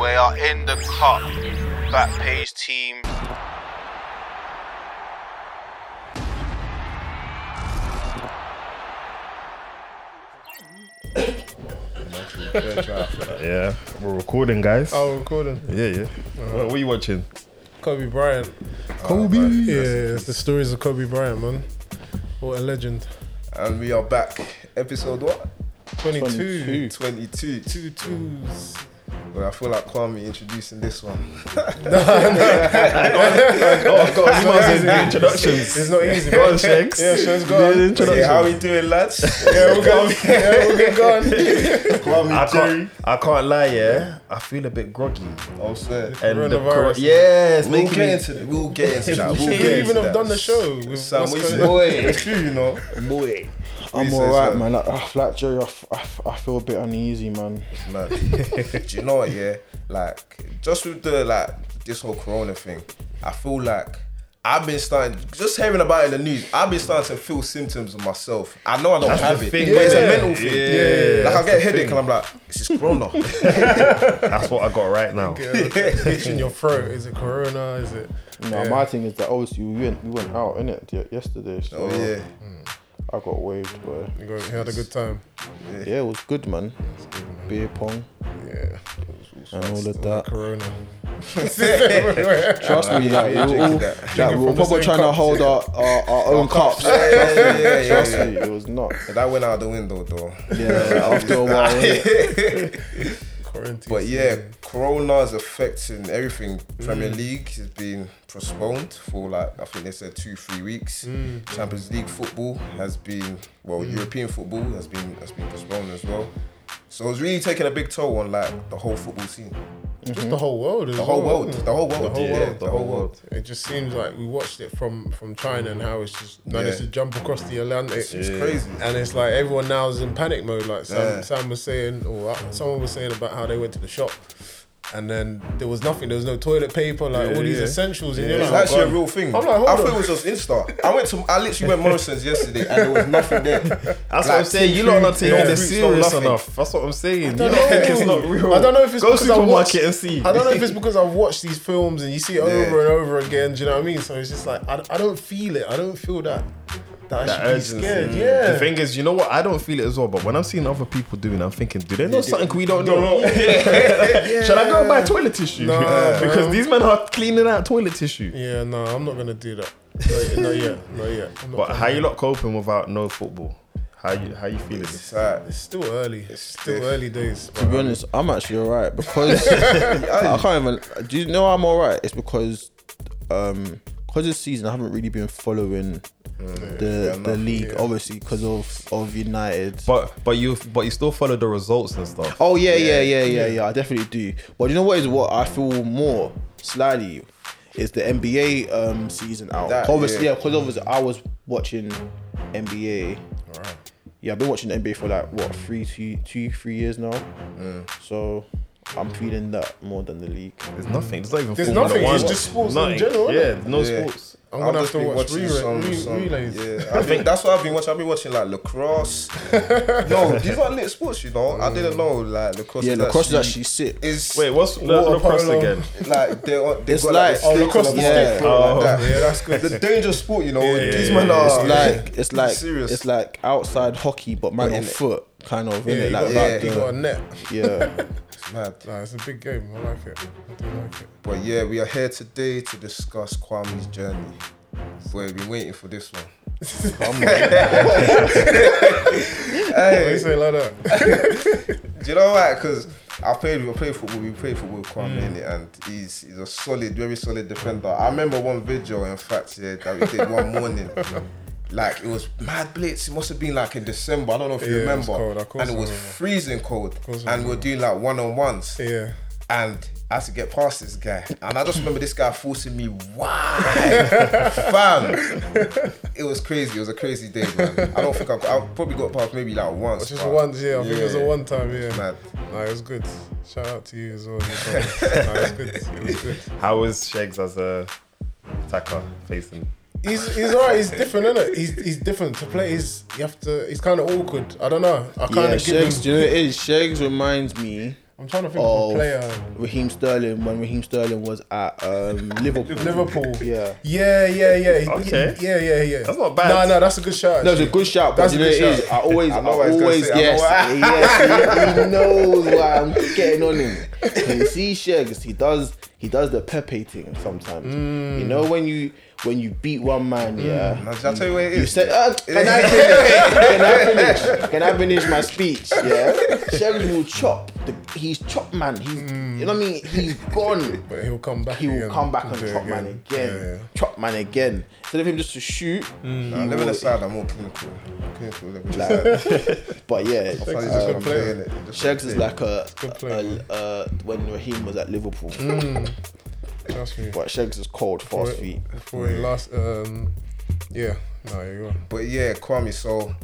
We are in the cup. Back page team. Yeah, we're recording, guys. Oh, we're recording. Yeah, yeah. Uh-huh. What, what are you watching? Kobe Bryant. Kobe. Yeah, it's the stories of Kobe Bryant, man. What a legend. And we are back. Episode what? 22. 22. Two twos. Well, I feel like Kwame introducing this one. Oh, I've got emails in the introductions. It's not easy, Go on, man. Shanks. Yeah, Shanks, go on. the introduction. Yeah, how we doing, lads? Yeah, we're good. Yeah, we're good. Go. Kwame I Jerry. can't, I can't lie, yeah. I feel a bit groggy. I'm saying. And the Coronavirus. cor- yeah, it's We'll making get me into that. We'll get into that. We'll We get even into have done the show. With Sam, what's what you going say? Boy. It's true, you know. Boy. you I'm say, alright, sir? man. Like, ah, like Jerry, I, f- I f- I feel a bit uneasy, man. Man, do you know what? Yeah, like just with the like this whole Corona thing, I feel like I've been starting just hearing about it in the news. I've been starting to feel symptoms of myself. I know I don't That's have it, thing, but it's a mental thing. Yeah, like I get a the headache thing. and I'm like, it's just Corona. That's what I got right now. Yeah, itch in your throat. Is it Corona? Is it? No, Yeah. my thing is that obviously we went we went out in it yesterday. So oh yeah, mm. I got waved, but You, got, you had a good time. Yeah, it was good, man. Beer pong Yeah. and all of that. Corona. Trust me, like, yeah, we were all, like, we were probably same trying to cups. hold our, our, our own cups. Yeah, yeah, yeah, yeah, Trust yeah. me, it was not. that went out the window though. Yeah, after a while. Quarantine. But yeah, Corona is affecting everything. Premier Mm. League has been postponed for like I think they said two, three weeks. Mm. Champions League football has been well, European football has been has been postponed as well. So it's really taking a big toll on like the whole football scene. just the whole world. The whole well, world. The whole world. The whole yeah, world. The whole world. It just seems like we watched it from from China and how it's just managed Yeah. to jump across the Atlantic. It's crazy. And it's like everyone now is in panic mode. Like Sam, Yeah. Sam was saying, or uh, someone was saying about how they went to the shop, and then there was nothing. There was no toilet paper, like all these yeah. essentials. And you're It's like, actually a real thing. I'm like, hold I on. thought it was just Insta. I went to, I literally went Morrison's yesterday and there was nothing there. That's Like, what I'm saying. You lot are not taking food, this no fruits, no serious nothing. enough. That's what I'm saying. You I don't don't think it's not real. I don't know if it's Go because I supermarket watched- and see. I don't know if it's because I've watched these films and you see it Yeah. over and over again. Do you know what I mean? So it's just like I, I don't feel it. I don't feel that that, that I urgency. be scared. Yeah. The thing is, you know what? I don't feel it as well. But when I'm seeing other people doing, it, I'm thinking, do they know something we don't know? Should I go and buy toilet tissue? No, because bro. these men are cleaning out toilet tissue. Yeah, no, I'm not gonna do that. Not, not yet, not yet. Not But how you that. lot coping without no football? How you how you feeling? It's like, It's still early. It's still stiff. early days. To be honest, I'm actually alright because I can't even. Do you know I'm alright? It's because um because this season I haven't really been following the the league, obviously because of of United. But but you but you still follow the results and stuff. Oh yeah, yeah, yeah, yeah, yeah. I definitely do. But you know what is what I feel more slightly is the NBA um season out. That, obviously, yeah. yeah, because obviously I was watching NBA. Yeah, I've been watching NBA for like what three, two, two, three years now. Mm. So I'm feeling that more than the league. There's nothing. There's not even There's nothing, it's just sports in general, Yeah, no Yeah. sports. I'm I've gonna have just to been watch watching re- some- re- some- relays. Yeah, I think that's what I've been watching. I've been watching like lacrosse. no, these are lit sports, you know. I didn't mm. know like lacrosse. Yeah, is lacrosse is actually sick. is Wait, what's the Water lacrosse polo. again? like they're they've It's got, like- the Oh, sticks lacrosse on the is stick, stick. like Oh. that. Yeah, that's good. The dangerous sport, you know. Yeah, these yeah, men yeah. are It's like it's like serious. it's like outside hockey, but man on foot, kind of, Yeah, innit? you that. got a net. yeah. Mad. Nah, it's a big game. I like it. I do like it. But yeah, we are here today to discuss Kwame's journey. Boy, we've been waiting for this one. You say like that? Do you know why? Because I played, we played football, we played football with Kwame innit? and he's he's a solid, very solid defender. I remember one video, in fact, yeah, that we did one morning. Like it was mad blitz. It must have been like in December. I don't know if you Yeah, it was remember. cold, of course and it was remember. freezing cold. course And we are doing like one on ones. Yeah. And I had to get past this guy. And I just remember this guy forcing me wide. Fam. It was crazy. It was a crazy day, man. I don't think I, I probably got past maybe like once. Just but- once, yeah. I think it was a one time, yeah. Mad. Nah, it was good. Shout out to you as well. you nah, it was good. It was good. How was Shegs as a attacker facing? He's he's alright. He's different, isn't it? He's he's different to play. He's you have to. He's kind of awkward. I don't know. I kind Yeah, of give him. Shags, do you know what it is? Shags reminds me I'm trying to think of of a player. Raheem Sterling when Raheem Sterling was at um, Liverpool. Liverpool. Yeah. Yeah, yeah, yeah. Okay. Yeah, yeah, yeah. That's not bad. No, no, that's a good shout. No, it's a actually. good shout, but That's you a know good it is. shout. I always, I, I know what he's gonna always say, I yes, yes, he knows why I'm getting on him. When you see Shags, he does, he does the Pepe thing sometimes. Mm. You know when you when you beat one man, yeah. Mm. Now, shall I tell you what it You is? said, uh, can I finish? Can I finish? Can I finish my speech? Yeah. Shags will chop. The, he's chop man. He's, mm. you know what I mean? He's gone. But he'll come back. He will again come back and chop man again, Yeah, yeah. chop man again. Instead of him just to shoot, mm. Nah, living aside, I'm more clinical. Clinical like, but yeah, Funny is just a I'm good player. playing it. Just Shags is like a, player, a, a when Raheem was at Liverpool. Trust me. But Shags is cold, fast feet. Before he last, um, yeah, no, you go. But yeah, Kwame. So,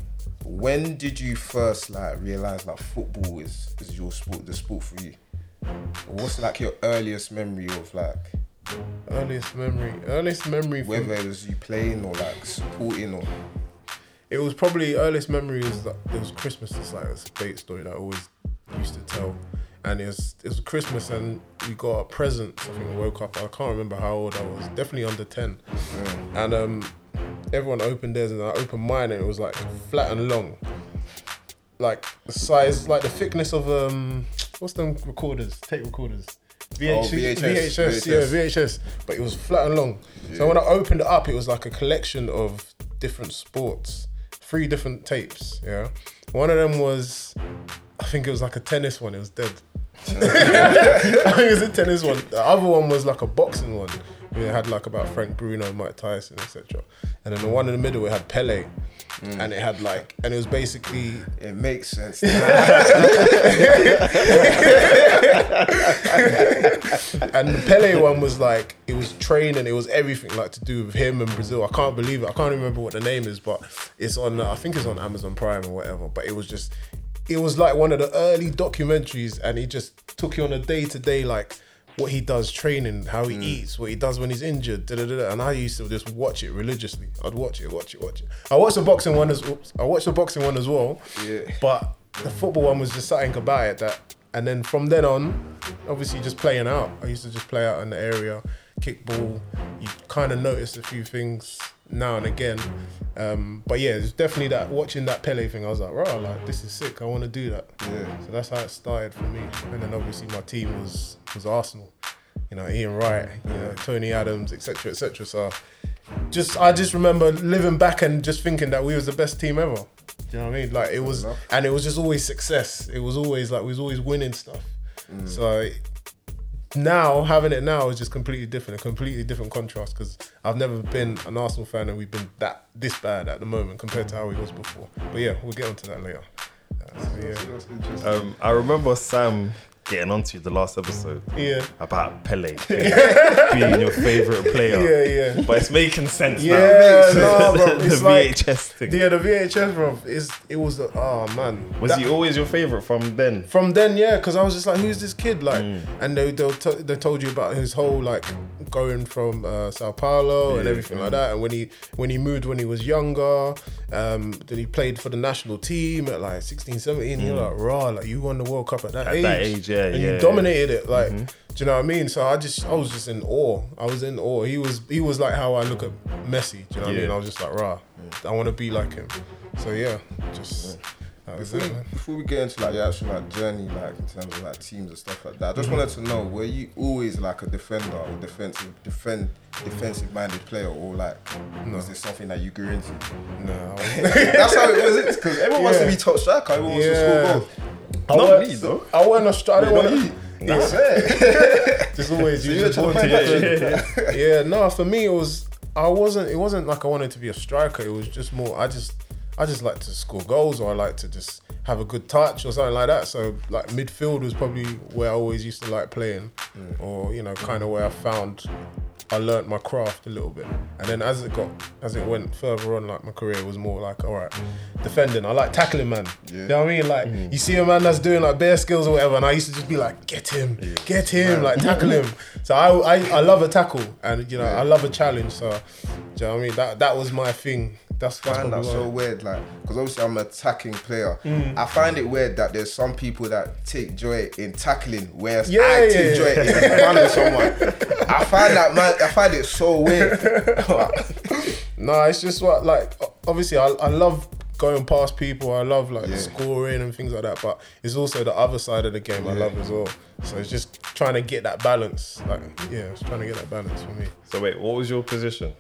when did you first like realize like football is is your sport, the sport for you? What's like your earliest memory of like Earliest memory, earliest memory. From, whether it was you playing or like supporting or it was probably earliest memory is that it was Christmas. It's like a date story that I always used to tell. And it was it was Christmas and we got a present. I think I woke up. I can't remember how old I was. Definitely under ten. And um, everyone opened theirs and I opened mine and it was like flat and long, like the size, like the thickness of um, what's them recorders, tape recorders. VH, VHS, VHS, yeah, VHS, but it was flat and long. So when I opened it up, it was like a collection of different sports, three different tapes. Yeah, one of them was, think it was like a tennis one. It was dead. I think it was a tennis one. The other one was like a boxing one. It had like about Frank Bruno, Mike Tyson, etc. And then the one in the middle, it had Pele, and it had like, and it was basically it makes sense. and the Pele one was like it was training, it was everything like to do with him and Brazil. I can't believe it. I can't remember what the name is, but it's on. Uh, I think it's on Amazon Prime or whatever. But it was just, it was like one of the early documentaries, and he just took you on a day to day like what he does training, how he mm. eats, what he does when he's injured, da, da, da, and I used to just watch it religiously. I'd watch it, watch it, watch it. I watched the boxing one as oops, I watched the boxing one as well. Yeah. But the football one was just something about it that, and then from then on, obviously just playing out. I used to just play out in the area, kick ball. You kind of notice a few things now and again. Um, but yeah, it's definitely that watching that Pele thing. I was like, right, like this is sick. I want to do that. Yeah. So that's how it started for me. And then obviously my team was was Arsenal. You know, Ian Wright, you know, Tony Adams, etc., etc. So just I just remember living back and just thinking that we was the best team ever. Do you know what I mean? Like it was, and it was just always success. It was always like we was always winning stuff. So now having it now is just completely different, a completely different contrast because I've never been an Arsenal fan and we've been that this bad at the moment compared to how we was before. But yeah, we'll get onto that later. Uh, so yeah. Um, I remember Sam getting onto the last episode Yeah. about Pele being, your favorite player. Yeah, yeah. But it's making sense Yeah, now. no, bro, the it's like- VHS thing. Yeah, the VHS, bro, is it was oh man. Was That- he always your favorite from then? From then, yeah, because I was just like, who's this kid? Like, Mm. and they they, t- they told you about his whole like going from uh, Sao Paulo and Yeah, everything like that. And when he when he moved when he was younger, um, then he played for the national team at like 16, 17. You're like, raw, like you won the World Cup at that Mm. At age. that age, yeah, and yeah, Mm-hmm. you dominated it. Like, do you know what I mean? So I just I was just in awe. I was in awe. He was he was like how I look at Messi. Do you know what I mean? I was just like, rah, I want to be like him. So yeah, just. Before, it, we, before we get into like your actual like journey, like in terms of like teams and stuff like that, I just wanted to know: were you always like a defender or defensive, defend, defensive minded player, or like was this something that you grew into? No, That's how it was. Because everyone wants to be top striker. Everyone wants to Yeah. score goals. I Not weren't- me, though. I wasn't a stri- I want you. That's it. Just always So you just trying to find to- Yeah, no, for me it was I wasn't it wasn't like I wanted to be a striker. It was just more I just I just like to score goals or I like to just have a good touch or something like that. So like midfield was probably where I always used to like playing. Or, you know, kind of where I found I learnt my craft a little bit. And then as it got as it went further on, like my career was more like, all right, defending. I like tackling man. You know what I mean? Like mm. you see a man that's doing like bare skills or whatever, and I used to just be like, get him, get him, like tackle him. So I, I I love a tackle and you know, I love a challenge. So do you know what I mean? That that was my thing That's, fine. that's find that so weird, like, because obviously I'm an attacking player. Mm. I find it weird that there's some people that take joy in tackling, whereas Yeah, I yeah, take yeah. joy in running someone. I find that man, I find it so weird. No, it's just what like obviously I, I love going past people. I love like Yeah. scoring and things like that. But it's also the other side of the game I love as well. So it's just trying to get that balance. Like yeah, it's trying to get that balance for me. So wait, what was your position?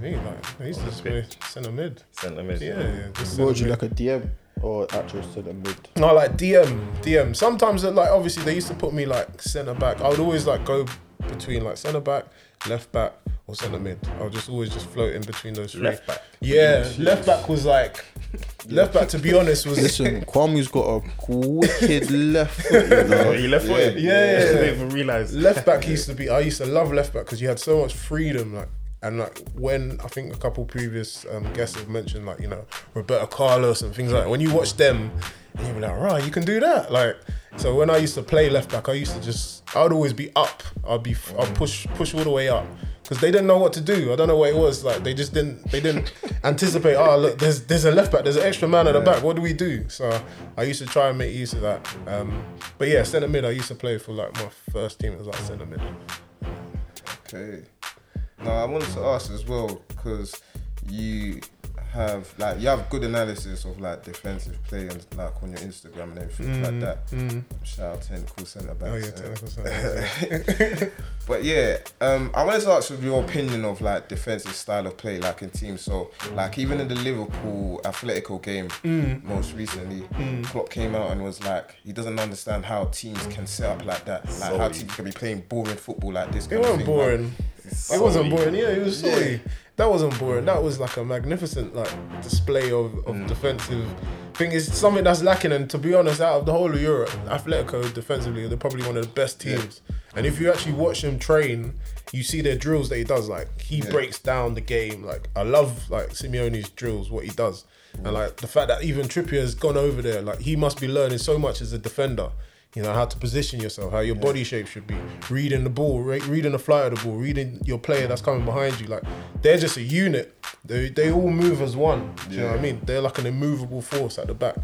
Me like I used to just play centre mid. Centre mid. Yeah, yeah. Just What would you mid. like a DM or actual centre mid? No, like DM, DM. Sometimes, uh, like obviously, they used to put me like centre back. I would always like go between like centre back, left back, or centre mid. I would just always just float in between those three. Left back. Yeah, left back was like left back. To be honest, was Listen, Kwame's got a wicked left foot, you know. you left footed? Yeah, yeah, I yeah. didn't even realise. left back used to be. I used to love left back because you had so much freedom. Like and like when I think a couple previous um, guests have mentioned like you know Roberto Carlos and things like that. When you watch them, and you're like, right, you can do that. Like so when I used to play left back, I used to just I would always be up. I'd be I'd push push all the way up. Because they didn't know what to do. I don't know what it was. Like they just didn't. They didn't anticipate. Oh, look, there's there's a left back. There's an extra man at the back. What do we do? So I used to try and make use of that. Um, but yeah, centre mid. I used to play for like my first team was like centre mid. Okay. Now I wanted to ask as well because you have like you have good analysis of like defensive play and like on your Instagram and everything like that. Shout out technical centre backs. Oh yeah, technical centre. But yeah, um, I wanted to ask you your opinion of like defensive style of play, like in teams. So, like even in the Liverpool Atletico game Mm. most recently, Klopp came out and was like, he doesn't understand how teams can set up like that, like how teams can be playing boring football like this. It wasn't thing, like- It wasn't boring. Yeah, it was sorry. That wasn't boring. That was like a magnificent like display of, of Mm. defensive thing. Is something that's lacking. And to be honest, out of the whole of Europe, Atletico defensively, they're probably one of the best teams. And if you actually watch him train, you see their drills that he does. Like he breaks down the game. Like I love like Simeone's drills, what he does, and like the fact that even Trippier has gone over there. Like he must be learning so much as a defender. You know how to position yourself, how your body shape should be, reading the ball, re- reading the flight of the ball, reading your player that's coming behind you. Like they're just a unit. They they all move as one. Do you know what I mean? They're like an immovable force at the back.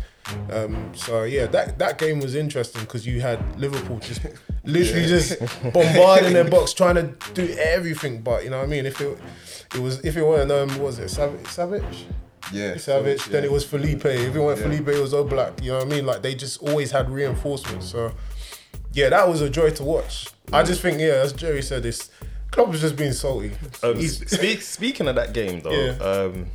Um, so yeah, that that game was interesting because you had Liverpool just literally just bombarding their box, trying to do everything. But you know what I mean? If it it was if it weren't um, what was it Savić? Savić? Yeah, Savić. Then yeah. it was Felipe. If it weren't Felipe, it was Oblak. You know what I mean? Like they just always had reinforcements. So yeah, that was a joy to watch. I just think yeah, as Jerry said, this club was just being salty. Um, speak, speaking of that game though, Yeah. um,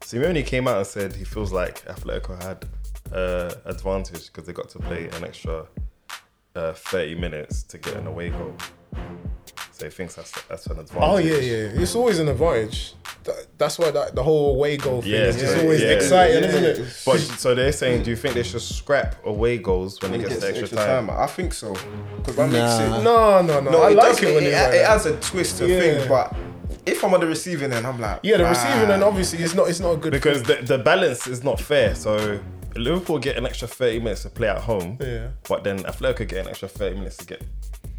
Simeone came out and said he feels like Atletico had uh, advantage because they got to play an extra uh, 30 minutes to get an away goal. So he thinks that's that's an advantage. Oh yeah, yeah. It's always an advantage. That, that's why that the whole away goal thing Yeah, is just yeah, always yeah. exciting, isn't it? But so they're saying, do you think they should scrap away goals when it When it gets gets the extra time? I think so because that makes Nah. it. No, no, no. no I it like it when it, it's like it that. adds a twist to Yeah. things, but if I'm on the receiving end, I'm like, Yeah, the ah. receiving end obviously it's not it's not a good Because the, the balance is not fair. So Liverpool get an extra 30 minutes to play at home, Yeah. but then Atletico get an extra 30 minutes to get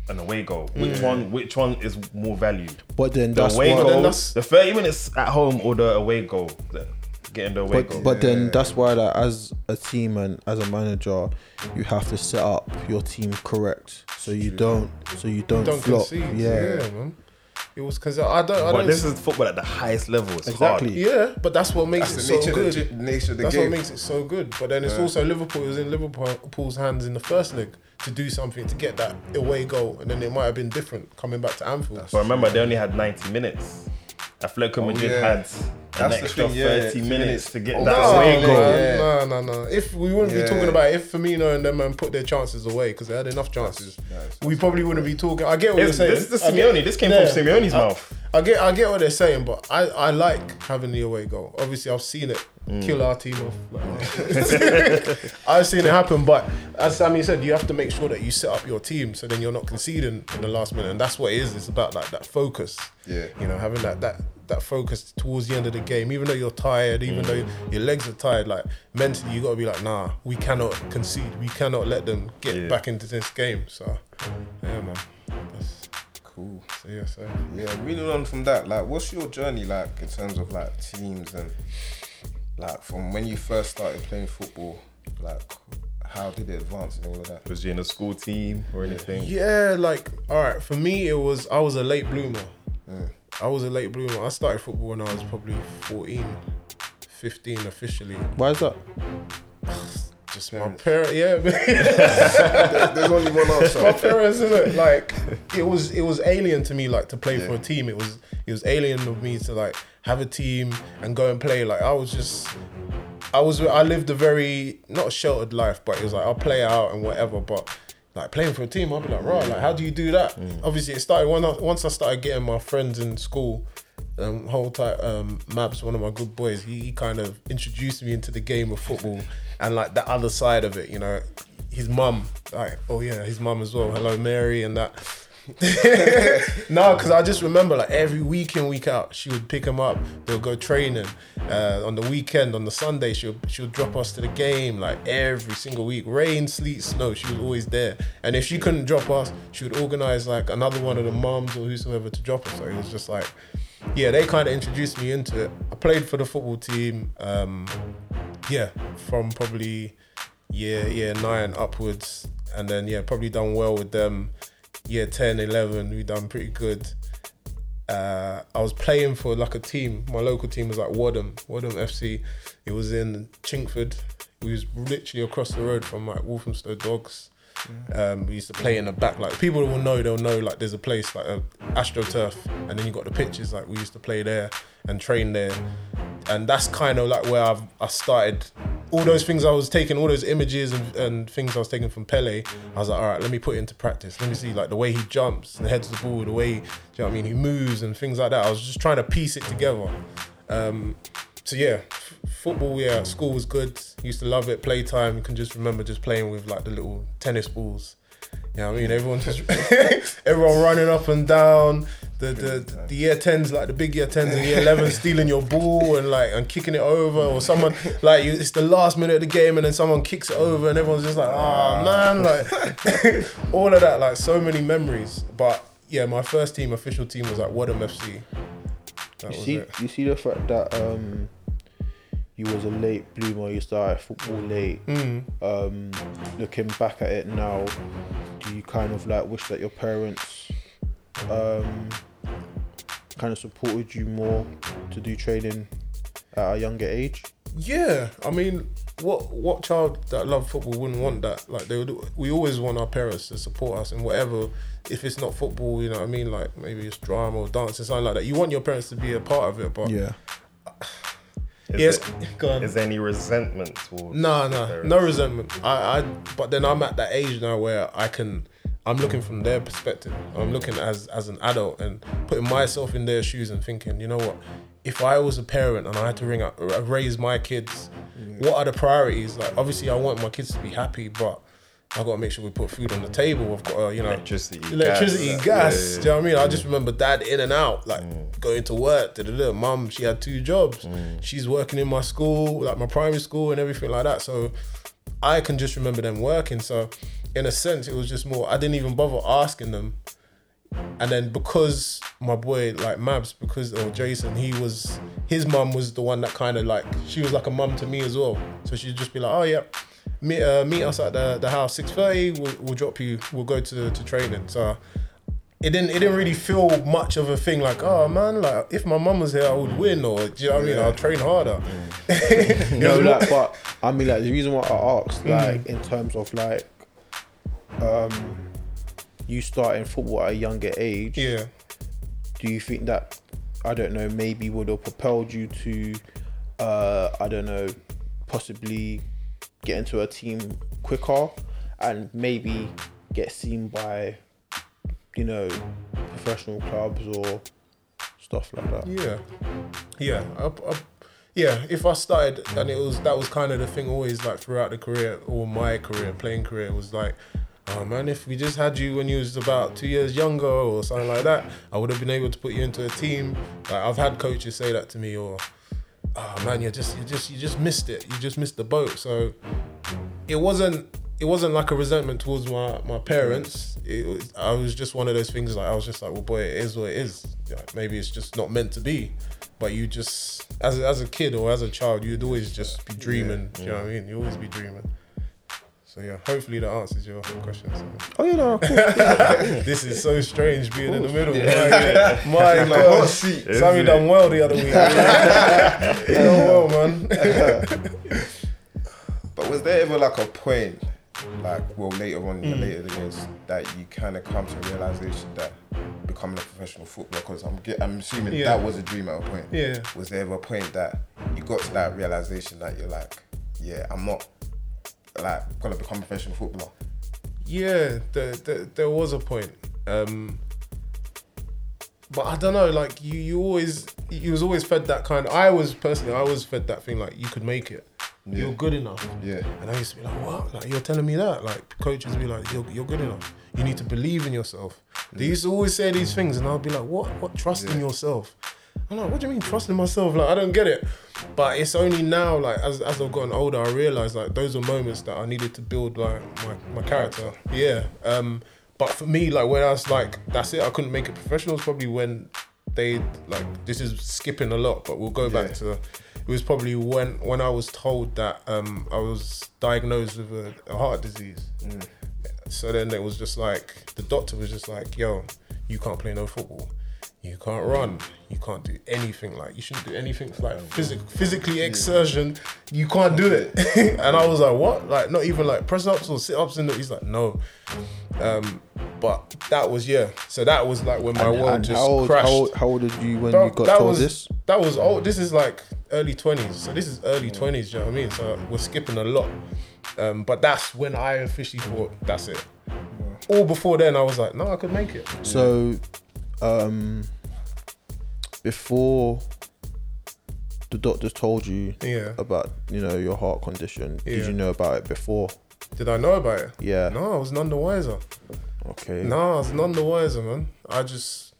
an away goal. Which one? Which one is more valued? But then The that's away why, then goal, that's- the 30 minutes at home, or the away goal? The- Getting the away goal. But, but then that's why like as a team and as a manager, you have to set up your team correct so you don't so you don't, don't flop. concede. Yeah. Yeah. man. It was because I don't. I But don't this is football at the highest level. It's Exactly. hard. yeah, but that's what makes That's it the so nature, good. of the, nature of the That's game. what makes it so good. But then it's also Liverpool. It was in Liverpool's hands in the first leg to do something to get that away goal, and then it might have been different coming back to Anfield. But remember, they only had 90 minutes. Atletico Madrid oh, yeah. had an That's the extra thing, yeah, 30 yeah, minutes to get Oh, that No, away goal. man, Yeah. no, no, no. If we wouldn't be talking about it, if Firmino and them man put their chances away because they had enough chances, we probably wouldn't be talking. I get what This, you're saying. this is the I get- Simeone. This came Yeah. from Simeone's I- mouth. I get, I get what they're saying, but I, I like having the away goal. Obviously, I've seen it Mm. kill our team off. I've seen it happen, but as Sammy said, you have to make sure that you set up your team so then you're not conceding in the last minute, and that's what it is. It's about like that focus. Yeah. you know, having that that that focus towards the end of the game, even though you're tired, even though your legs are tired, like mentally, you got to be like, nah, we cannot concede. We cannot let them get Yeah. back into this game. So, yeah, man. That's- Cool. So yeah, so Yeah, moving on from that, like, what's your journey like in terms of like teams and like from when you first started playing football, like, how did it advance and all of that? Was you in a school team or anything? Yeah, like all right. For me, it was I was a late bloomer. I was a late bloomer. I started football when I was probably 14, 15 officially. Why is that? Just my parents, yeah. There's only one answer. my answer. parents, isn't it? Like it was, it was alien to me, like to play for a team. It was, it was alien of me to like have a team and go and play. Like I was just, I was, I lived a very not sheltered life, but it was like I'll play out and whatever. But like playing for a team, I'll be like, right, like how do you do that? Mm. Obviously, it started when I, once I started getting my friends in school. Um, whole time, um, Maps, one of my good boys, he, he kind of introduced me into the game of football and like the other side of it. You know, his mum, like, oh yeah, his mum as well. Hello, Mary, and that. no, because I just remember like every week in week out, she would pick him up. They'll go training. Uh, on the weekend, on the Sunday, she'll she'll drop us to the game like every single week. Rain, sleet, snow, she was always there. And if she couldn't drop us, she would organize like another one of the moms or whosoever to drop us. So it was just like, yeah, they kind of introduced me into it. I played for the football team. Um, yeah, from probably year year nine upwards, and then yeah, probably done well with them. Year 10, 11, we done pretty good. Uh, I was playing for like a team. My local team was like Wadham, Wadham FC. It was in Chingford. We was literally across the road from like Walthamstow Dogs. Um, we used to play in the back. Like people will know, they'll know. Like there's a place like a AstroTurf, and then you got the pitches. Like we used to play there and train there, and that's kind of like where I've I started. All those things I was taking, all those images and, and things I was taking from Pele, I was like, all right, let me put it into practice. Let me see like the way he jumps and heads the ball, the way, you know what I mean, he moves and things like that. I was just trying to piece it together. Um, so yeah, football. Yeah, school was good. Used to love it. Playtime. You can just remember just playing with like the little tennis balls. You know what I mean? Everyone just everyone running up and down. The the the year tens like the big year tens and year eleven stealing your ball and like and kicking it over or someone like you, it's the last minute of the game and then someone kicks it over and everyone's just like oh man like all of that like so many memories. But yeah, my first team official team was like Wadham FC. That You see, it. you see the fact that um, you was a late bloomer. You started football late. Mm. Um, looking back at it now, do you kind of like wish that your parents um, kind of supported you more to do training at a younger age? Yeah, I mean, what what child that loved football wouldn't want that? Like they would, we always want our parents to support us in whatever. If it's not football, you know what I mean. Like maybe it's drama or dance or something like that. You want your parents to be a part of it, but Yeah. Is yes, there- go on. Is there any resentment towards? No, no, no resentment. I, I, but then I'm at that age now where I can, I'm looking from their perspective. I'm looking as as an adult and putting myself in their shoes and thinking, you know what? If I was a parent and I had to ring up, raise my kids, what are the priorities? Like, obviously, I want my kids to be happy, but I got to make sure we put food on the table. I've got, to, you know, Electricity, electricity, gas. gas. Yeah, yeah, Do you know what I mean? I just remember dad in and out, like mm. going to work. Da, da, da. Mum, she had two jobs. Mm. She's working in my school, like my primary school and everything like that. So I can just remember them working. So in a sense, it was just more. I didn't even bother asking them. And then because my boy like Mabs, because or Jason, he was his mum was the one that kind of like she was like a mum to me as well. So she'd just be like, oh yeah, meet uh, meet us at the, the house six thirty. We'll, we'll drop you. We'll go to to training. So it didn't it didn't really feel much of a thing like oh man like if my mum was here I would win or do you know what I mean I'll train harder. It No, like, but I mean, like the reason why I asked, like, in terms of like, um, you starting football at a younger age. yeah. do you think that I don't know maybe would have propelled you to uh I don't know possibly get into a team quicker and maybe get seen by you know professional clubs or stuff like that. Yeah, yeah, I, I, yeah. If I started, and it was that was kind of the thing always like throughout the career or my career, playing career was like, oh man, if we just had you when you was about two years younger or something like that, I would have been able to put you into a team. Like I've had coaches say that to me, or oh man, you just you just you just missed it, you just missed the boat. So it wasn't it wasn't like a resentment towards my my parents. It was, I was just one of those things. Like I was just like, well, boy, it is what it is. Yeah, maybe it's just not meant to be. But you just, as a, as a kid or as a child, you'd always just be dreaming. Do you know what I mean? You always be dreaming. So yeah, hopefully that answers your question. So. Oh yeah, no, of course. This is so strange being in the middle. My, my Like hot God. seat. Sammy done well the other week. He done well, man. But was there ever like a point, like well later on in the hmm. later years, that you kind of come to a realization that becoming a professional footballer? Because I'm get, I'm assuming Yeah. that was a dream at a point. Yeah. Was there ever a point that you got to that realization that you're like, yeah, I'm not like gonna become a professional footballer? Yeah, there, there, there was a point. Um, but I don't know, like you, you always, you was always fed that kind. I was personally, I was fed that thing like you could make it. You're good enough. Yeah. And I used to be like, what? Like you're telling me that? Like coaches be like, you're, you're good enough. You need to believe in yourself. They used to always say these things, and I'll be like, what? What? Trust in yourself. I'm like, what do you mean trusting myself? Like I don't get it. But it's only now, like as, as I've gotten older, I realized like those are moments that I needed to build like my, my character. Yeah. Um. But for me, like when I was like, that's it. I couldn't make it professional. It's probably when they like this is skipping a lot, but we'll go back Yeah. to. It was probably when when I was told that um, I was diagnosed with a, a heart disease. So then it was just like the doctor was just like, "Yo, you can't play no football, you can't run, you can't do anything. Like you shouldn't do anything like physic- physically exertion. You can't do it." and I was like, "What? Like not even like press ups or sit ups?" And he's like, "No." Um, but that was yeah. So that was like when my world and just how old, crashed. how old, how old are you when That- you got that told was, this? That was old. This is like early twenties. So this is early twenties. You know what I mean? So we're skipping a lot. Um, but that's when I officially thought that's it. All before then, I was like, no, I could make it. So, um, before the doctors told you Yeah. about you know your heart condition, did you know about it before? Did I know about it? Yeah. No, I was none the wiser. Okay. No, I was none the wiser, man. I just,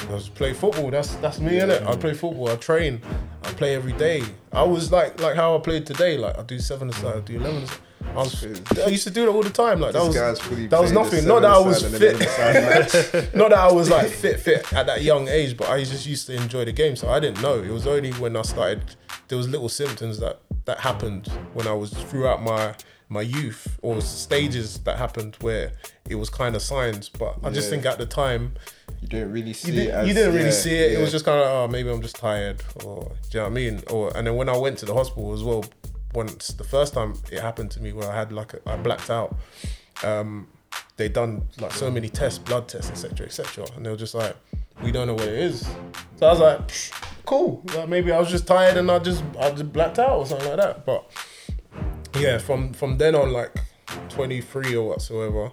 I just play football. That's that's me, innit? I play football. I train. I play every day. I was like like how I played today. Like I do seven aside, I do eleven. aside. I was. I used to do that all the time. Like that This was that was nothing. Not that I was fit. Not that I was like fit, fit at that young age, but I just used to enjoy the game, so I didn't know. It was only when I started, there was little symptoms that that happened when I was throughout my my youth or stages that happened where it was kind of signs. But I just Yeah. think at the time You didn't really see you, it. as- you didn't really yeah, see it. It was just kind of oh maybe I'm just tired or do you know what I mean? Or and then when I went to the hospital as well, once the first time it happened to me where I had like a, I blacked out. Um, they done like so many tests, blood tests, etc., etc., and they were just like, we don't know what it is. So I was like, cool. Like maybe I was just tired and I just I just blacked out or something like that. But yeah, from from then on, like 23 or whatsoever,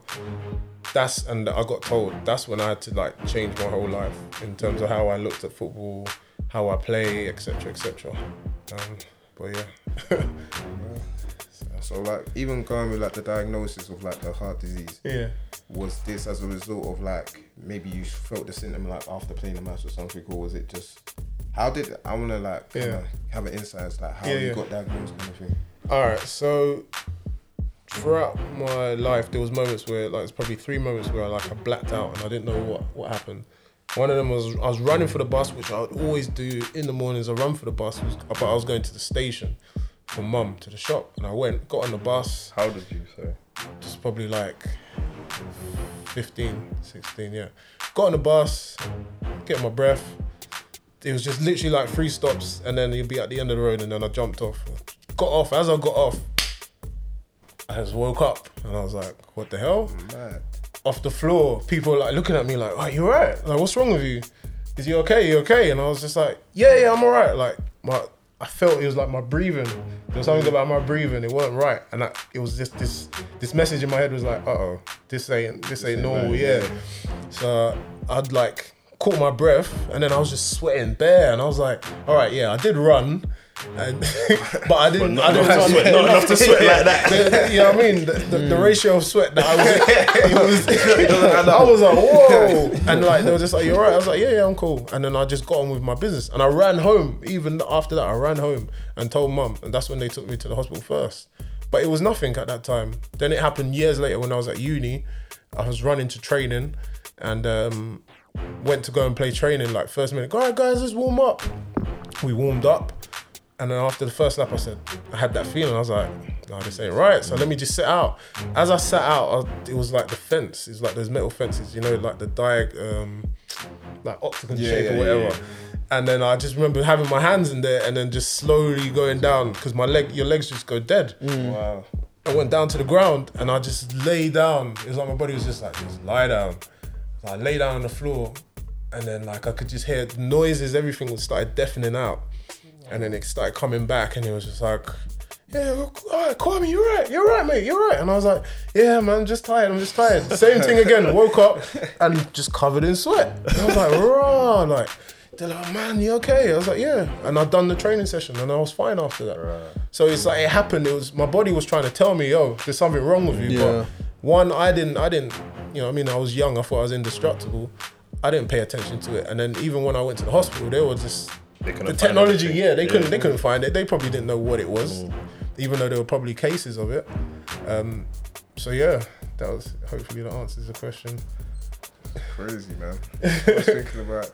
that's and I got told that's when I had to like change my whole life in terms of how I looked at football, how I play, etc., etc. Um, but yeah, So like even going with like the diagnosis of like the heart disease, yeah. was this as a result of like maybe you felt the symptom like after playing the match or something, or was it just how did I want to like Yeah. have an insight as like how Yeah, you yeah. got diagnosed kind of thing? All right, so throughout my life, there was moments where, like, it's probably three moments where, like, I blacked out and I didn't know what what happened. One of them was I was running for the bus, which I would always do in the mornings. I run for the bus, was, but I was going to the station for mum to the shop, and I went, got on the bus, How did you say? just probably like 15, 16, yeah. Got on the bus, get my breath. It was just literally like three stops, and then you'd be at the end of the road, and then I jumped off. Got off. As I got off, I just woke up, and I was like, "What the hell?" Mad. Off the floor, people were like looking at me like, "Oh, you right? Like, what's wrong with you? Is you okay? You okay?" And I was just like, "Yeah, yeah, I'm alright." Like my, I felt it was like my breathing. There was something about my breathing. It wasn't right, and I, it was just this this message in my head was like, "Uh oh, this ain't this ain't normal." Yeah. So I'd like caught my breath, and then I was just sweating bare, and I was like, "All right, yeah, I did run." And, but I didn't. I didn't run sweat, not enough to sweat like that. The- you know what I mean? The, the, the ratio of sweat that I was, it was I was like, whoa, and like they were just like, you're right. I was like, yeah, yeah, I'm cool. And then I just got on with my business, and I ran home. Even after that, I ran home and told mum, and that's when they took me to the hospital first. but it was nothing at that time. Then it happened years later when I was at uni. I was running to training and um, went to go and play training. Like first minute, all right, guys, let's warm up. We warmed up, and then after the first lap, I said I had that feeling. I was like, no, this ain't right. So let me just sit out. As I sat out, I, it was like the fence. It's like those metal fences, you know, like the diag, um, like octagon Yeah, shape yeah, or whatever. yeah, And then I just remember having my hands in there and then just slowly going down because my leg, your legs just go dead. Wow. I went down to the ground and I just lay down. It was like my body was just like, just lie down. So I lay down on the floor and then like I could just hear the noises, everything was started deafening out. And then it started coming back and it was just like, yeah, all right, Kwame, you're right, you're right, mate, you're right. And I was like, yeah, man, I'm just tired, I'm just tired. Same thing again, woke up and just covered in sweat. And I was like, raw, like, they're like, oh, man, you okay? I was like, yeah. And I'd done the training session and I was fine after that. So it's like it happened. It was my body was trying to tell me, yo, there's something wrong with you. Yeah. But one, I didn't, I didn't, you know, I mean, I was young. I thought I was indestructible. I didn't pay attention to it. And then even when I went to the hospital, they were just They couldn't the technology. Yeah, they Yeah. couldn't, they couldn't find it. They probably didn't know what it was, even though there were probably cases of it. Um, so yeah, that was hopefully that answers the question. Crazy man. I was thinking about,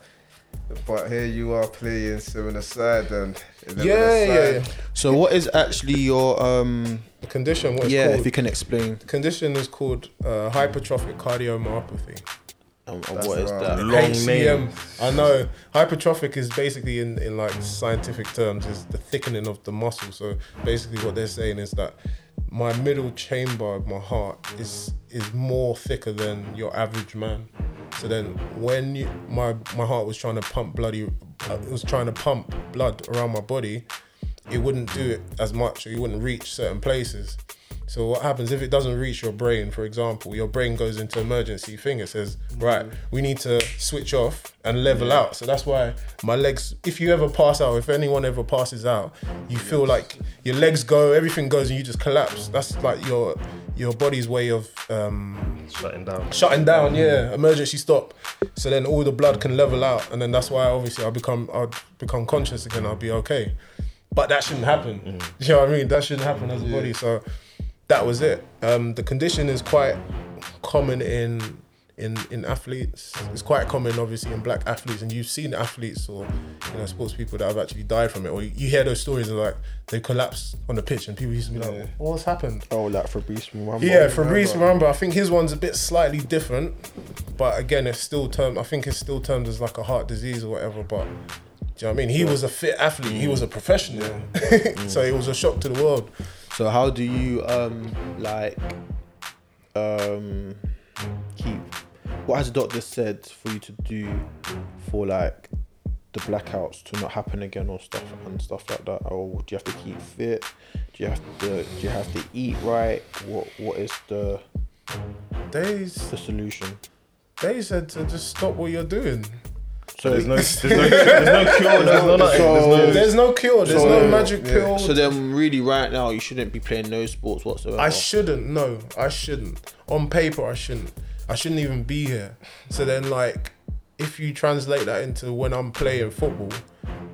but here you are playing seven aside and Yeah, yeah, aside. yeah. So what is actually your um? The condition. What it's Yeah, called. if you can explain. The condition is called uh, hypertrophic cardiomyopathy. That's what is that? Long HCM. name. I know. Hypertrophic is basically in, in like scientific terms is the thickening of the muscle. So basically what they're saying is that my middle chamber of my heart is is more thicker than your average man. So then when you, my my heart was trying to pump bloody uh, it was trying to pump blood around my body, it wouldn't do it as much or you wouldn't reach certain places. So what happens if it doesn't reach your brain, for example, your brain goes into emergency thing. It says, right, we need to switch off and level out. So that's why my legs, if you ever pass out, if anyone ever passes out, you feel like your legs go, everything goes and you just collapse. That's like your your body's way of um, Shutting down. shutting down, yeah, emergency stop. So then all the blood can level out, and then that's why obviously I'll become I'll become conscious again. I'll be okay, but that shouldn't happen. You know what I mean? That shouldn't happen as a body. So that was it. Um, the condition is quite common in in in athletes. It's quite common, obviously, in black athletes, and you've seen athletes or you know sports people that have actually died from it, or you hear those stories of like they collapse on the pitch, and people used to be like, "What's happened?" Oh, like Fabrice Muamba. Yeah, Fabrice remember, I think his one's a bit slightly different, but again, it's still termed. I think it's still termed as like a heart disease or whatever. But do you know what I mean? He was a fit athlete. He was a professional, so it was a shock to the world. So how do you um like um keep what has the doctor said for you to do for like the blackouts to not happen again or stuff and stuff like that? Or do you have to keep fit? Do you have to do you have to eat right? What what is the They the solution? they said to just stop what you're doing. So There's no, there's no, there's no cure. There's no, nothing. There's no, There's no cure. There's So- no magic yeah. pill. so then really right now you shouldn't be playing no sports whatsoever. I shouldn't. No, I shouldn't. On paper, I shouldn't. I shouldn't even be here. So then, like, if you translate that into when I'm playing football,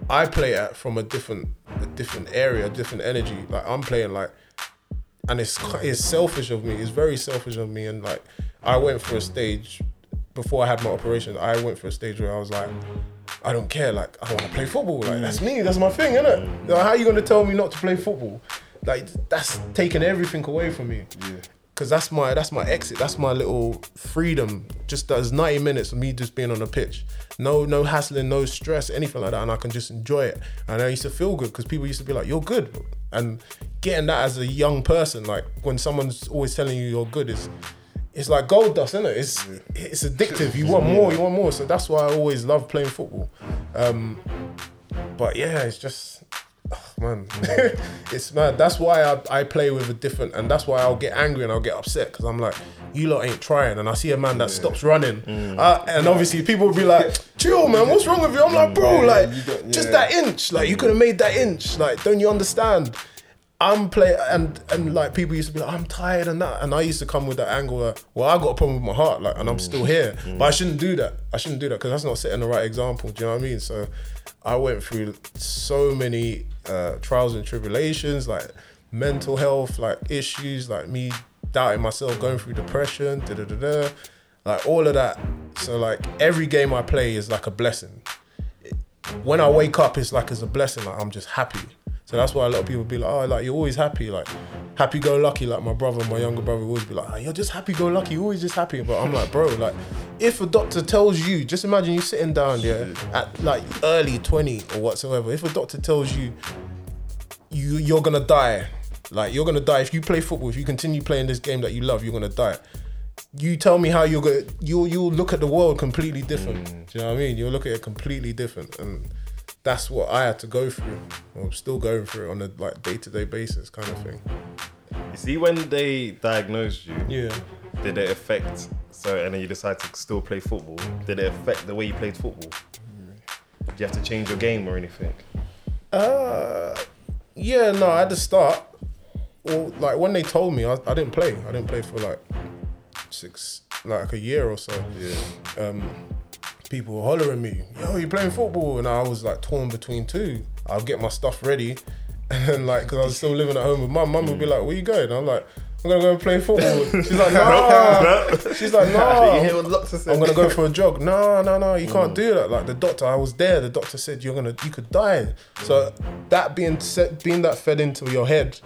I play at from a different, a different area, a different energy. Like I'm playing like, and it's it's selfish of me. It's very selfish of me. And like, I went for a stage before I had my operation. I went for a stage where I was like. I don't care. Like I want to play football. Like that's me. That's my thing, innit? Mm. Like, how are you gonna tell me not to play football? Like that's taking everything away from me. Yeah. Cause that's my that's my exit. That's my little freedom. Just those ninety minutes of me just being on the pitch. No no hassling, no stress, anything like that, and I can just enjoy it. And I used to feel good because people used to be like, "You're good," and getting that as a young person, like when someone's always telling you you're good, is it's like gold dust, isn't it? It's it's addictive. You want more, you want more. So that's why I always love playing football. Um, but yeah, it's just oh, man, it's mad. That's why I, I play with a different, and that's why I'll get angry and I'll get upset because I'm like, you lot ain't trying, and I see a man that stops running, uh, and obviously people will be like, chill, man, what's wrong with you? I'm like, bro, like just that inch, like you could have made that inch, like don't you understand? I'm play and and like people used to be like, I'm tired and that, and I used to come with that angle. Well, I got a problem with my heart, like, and I'm still here, but I shouldn't do that. I shouldn't do that because that's not setting the right example. Do you know what I mean? So, I went through so many uh, trials and tribulations. Like mental health like issues, like me doubting myself, going through depression, da da da da, like all of that. So like every game I play is like a blessing. When I wake up, it's like it's a blessing. Like I'm just happy. So that's why a lot of people be like, oh, like you're always happy, like happy go lucky. Like my brother, my younger brother, would always be like, oh, you're just happy go lucky, you're always just happy. But I'm like, bro, like if a doctor tells you, just imagine you sitting down there at like early 20 or whatsoever. If a doctor tells you you you're gonna die, like you're gonna die if you play football, if you continue playing this game that you love, you're gonna die. You tell me how you're gonna you you'll look at the world completely different. Mm. Do you know what I mean? You'll look at it completely different, and that's what I had to go through. I'm still going through it on a like day to day basis, kind of thing. You see, when they diagnosed you, Yeah. did it affect? So, and then you decide to still play football. Did it affect the way you played football? Did you have to change your game or anything? Uh, yeah, no, at the start, well, like when they told me, I, I didn't play. I didn't play for like six, like a year or so. Yeah. Um, people were hollering me, yo, you playing football? And I was like torn between two. I'll get my stuff ready. And then, like, because I was still living at home with mum, mum would be like, where you going? And I'm like, I'm gonna go and play football. She's like, nah. She's like, nah. You hear what the doctor said? I'm gonna go for a jog. No, no, no, you can't mm. do that. Like the doctor, I was there. The doctor said you're gonna, you could die. So mm. that being said, being that fed into your head,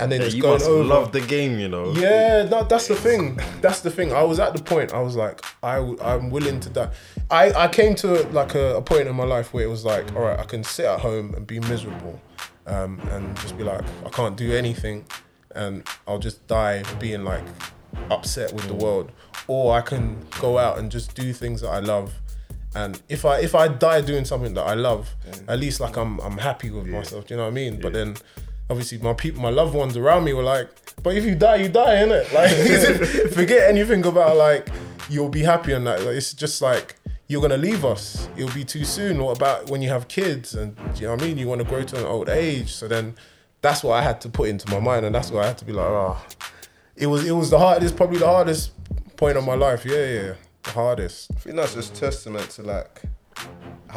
and then Yeah, just you going over. love the game, you know. Yeah, no, that's the thing. That's the thing. I was at the point. I was like, I, w- I'm willing to die. I, I came to like a, a point in my life where it was like, all right, I can sit at home and be miserable, um, and just be like, I can't do anything, and I'll just die being like upset with the world, or I can go out and just do things that I love. And if I if I die doing something that I love, at least like I'm I'm happy with myself. Do you know what I mean? But then obviously my people, my loved ones around me were like, but if you die, you die, innit? Like, forget anything about like you'll be happy and that. Like, it's just like you're gonna leave us. It'll be too soon. What about when you have kids and you know what I mean? You want to grow to an old age. So then that's what I had to put into my mind, and that's why I had to be like, oh, it was it was the hardest, probably the hardest point of my life. Yeah, yeah, the hardest. I think that's just testament to like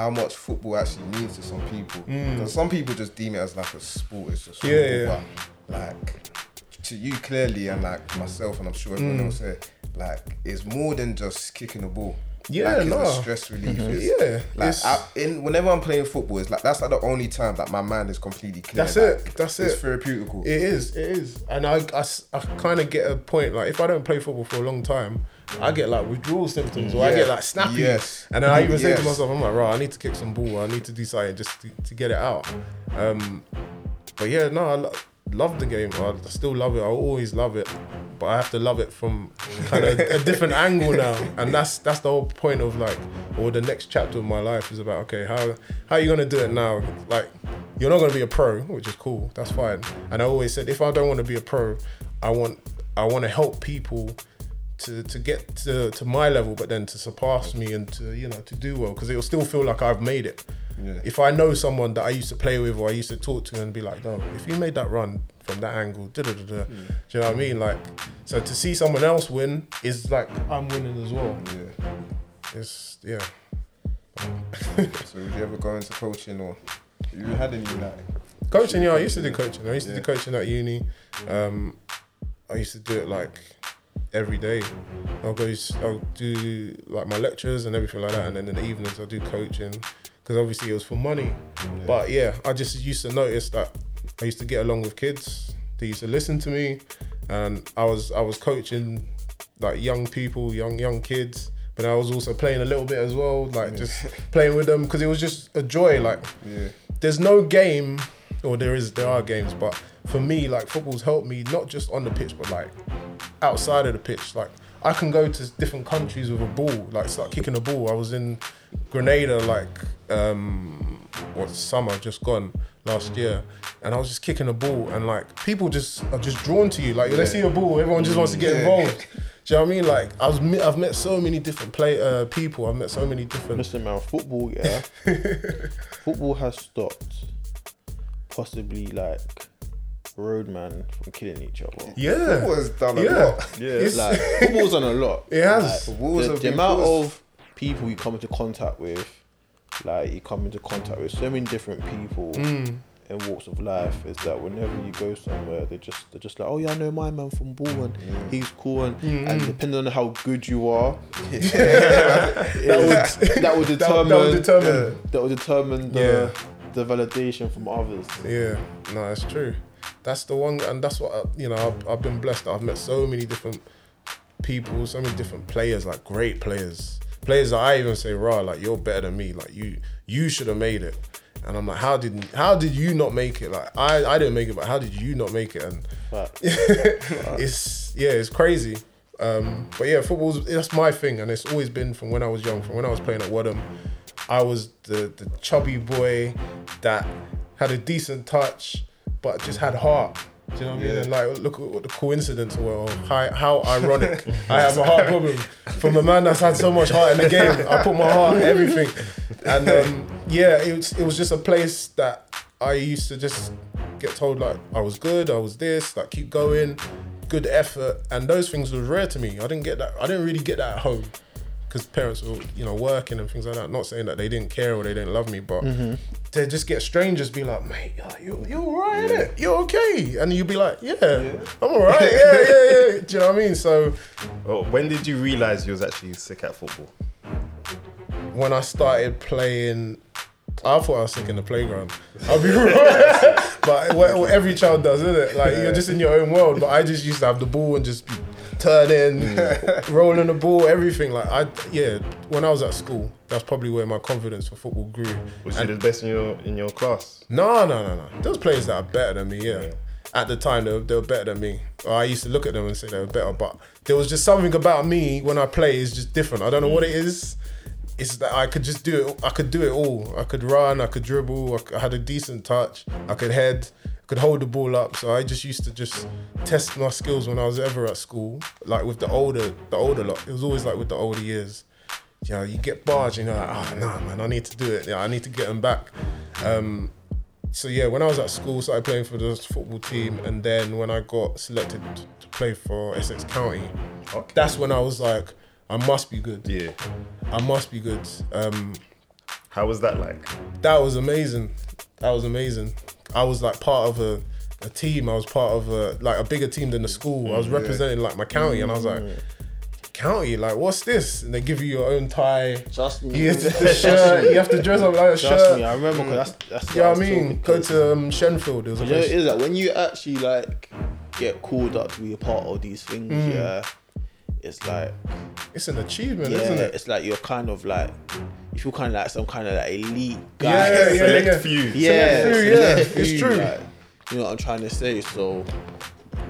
how much football actually means to some people. 'Cause some people just deem it as like a sport. It's just Mm. Yeah, football, yeah. But like to you clearly, and like myself, and I'm sure everyone Mm. else here, like it's more than just kicking the ball. Yeah, like, a stress relief. It's, Yeah, like I, in whenever I'm playing football, it's like that's like the only time that my mind is completely clear. That's like, it, that's it's it. It's therapeutical. It is, it is, and I, I, I, kind of get a point. Like if I don't play football for a long time, I get like withdrawal symptoms, or I get like snappy. Yes. And then I even say to myself, I'm like, right, I need to kick some ball. I need to do something just to, to get it out. Um, but yeah, no, I lo- love the game. I still love it. I always love it, but I have to love it from kind of a different angle now. And that's that's the whole point of like, or the next chapter of my life is about. Okay, how how are you gonna do it now? Like, you're not gonna be a pro, which is cool. That's fine. And I always said, if I don't want to be a pro, I want I want to help people to to get to, to my level, but then to surpass me and to you know to do well because it'll still feel like I've made it. Yeah. If I know someone that I used to play with or I used to talk to and be like, no, if you made that run from that angle, da da da da, do you know what I mean? Like, so to see someone else win is like I'm winning as well. Yeah. It's yeah. So would you ever go into coaching or you had any like Coaching, yeah, I used to do coaching. I used to Yeah. do coaching at uni. Um, I used to do it like every day. I'll go, I'll do like my lectures and everything like that, and then in the evenings I'll do coaching because obviously it was for money. But yeah, I just used to notice that I used to get along with kids. They used to listen to me, and I was I was coaching like young people, young young kids. But I was also playing a little bit as well, like just playing with them because it was just a joy. Like yeah. there's no game or there is there are games but for me like football's helped me not just on the pitch but like outside of the pitch like i can go to different countries with a ball like start kicking a ball i was in grenada like um what summer just gone last year and i was just kicking a ball and like people just are just drawn to you like they see a ball everyone just wants to get involved do you know what I mean? Like I was, I've met so many different play uh, people. I've met so many different. Listen, man, football, yeah. football has stopped possibly like roadman from killing each other. Yeah, Football has done a yeah, lot. Yeah. It's- Like football's done a lot. It has. Like, the, the amount caused- of people you come into contact with, like you come into contact with so many different people, Mm. in walks of life is that whenever you go somewhere, they just they're just like, oh yeah, I know my man from ball and he's cool and, and depending on how good you are, that would that would determine that would determine. that would determine the the validation from others. Yeah, no, it's true. That's the one, and that's what I, you know. I've, I've been blessed. I've met so many different people, so many different players, like great players, players that I even say, "Raw, like you're better than me. Like you, you should have made it." And I'm like, "How did how did you not make it? Like I, I didn't make it, but how did you not make it?" And it's yeah, it's crazy. Um, but yeah, football's that's my thing, and it's always been from when I was young. From when I was playing at Wadham, I was the the chubby boy that had a decent touch, but just had heart. Do you know what I mean? And like, look at what the coincidence were. How, how ironic. I have a heart problem from a man that's had so much heart in the game. I put my heart in everything, and um, yeah, it was it was just a place that I used to just get told like I was good, I was this, like keep going, good effort, and those things were rare to me. I didn't get that. I didn't really get that at home because parents were you know working and things like that. Not saying that they didn't care or they didn't love me, but mm-hmm. to just get strangers be like, mate, you you alright, innit? You're okay, and you'd be like, yeah, I'm alright, yeah, yeah, yeah. Do you know what I mean? So Oh, when did you realize you was actually sick at football? when I started playing, I thought I was sick in the playground. I'll be real, but what, what every child does, isn't it? Like you're just in your own world. But I just used to have the ball and just be turning, rolling the ball, everything. Like I, yeah. When I was at school, that's probably where my confidence for football grew. Was you the best in your in your class? No, no, no, no. Those players that are better than me, yeah. At the time, they were, they were better than me. I used to look at them and say they were better, but there was just something about me when I play is just different. I don't know what it is. It's that I could just do it. I could do it all. I could run. I could dribble. I had a decent touch. I could head. Could hold the ball up. So I just used to just test my skills when I was ever at school. Like with the older, the older lot. It was always like with the older years. You know, you get barged. You know, like, oh nah, man, I need to do it. Yeah, I need to get them back. Um, so yeah, when I was at school, started playing for the football team, and then when I got selected to play for Essex County, that's when I was like, I must be good. Yeah. I must be good. Um, How was that like? that was amazing. That was amazing. I was like part of a, a team. I was part of a like a bigger team than the school. I was representing like my county, and I was like, county, like what's this? And they give you your own tie. Trust me. You have to, the shirt. You have to dress up like a Trust shirt. me, I remember because that's that's. You know what what I mean? talking Go to. to um, Shenfield. There was a You know, it place. is that when you actually like get called up to be a part of these things, Mm. yeah, it's like It's an achievement, yeah, isn't it? it's like you're kind of like you feel kind of like some kind of like elite guy. Yeah, yeah, Select yeah. few. yeah, few, select yeah, it's true. like, you know what I'm trying to say? So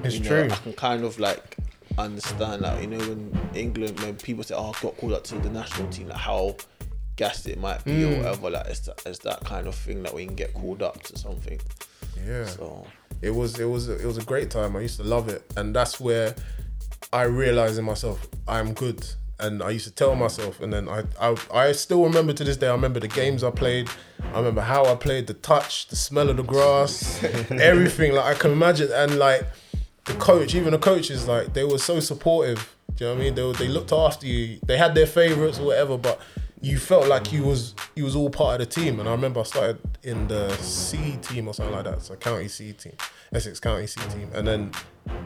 It's you know, true. I can kind of like understand that. You know, when England, when people say, "Oh, I got called up to the national team," like how gassed it might be Mm. or whatever. Like it's that, it's that kind of thing that we can get called up to something. Yeah. So It was it was it was a great time. I used to love it, and that's where I realized in myself I'm good. And I used to tell myself, and then I, I I still remember to this day. I remember the games I played. I remember how I played, the touch, the smell of the grass, everything. Like I can imagine, and like the coach, even the coaches, like they were so supportive. Do you know what I mean? They were, they looked after you. They had their favorites or whatever, but you felt like you was you was all part of the team. And I remember I started in the C team or something like that, so county C team, Essex County C team, and then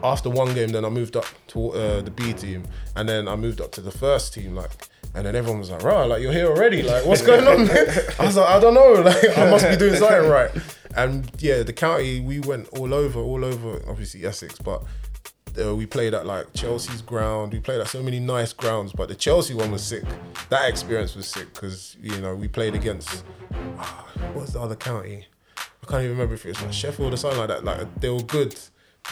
after one game, then I moved up to uh, the B team, and then I moved up to the first team, like. And then everyone was like, "Right, like you're here already. Like, what's going on?" I was like, "I don't know. Like, I must be doing something right." And yeah, the county we went all over, all over. Obviously Essex, but uh, we played at like Chelsea's ground. We played at so many nice grounds, but the Chelsea one was sick. That experience was sick because you know we played against ah, what's the other county? I can't even remember if it was like Sheffield or something like that. Like they were good,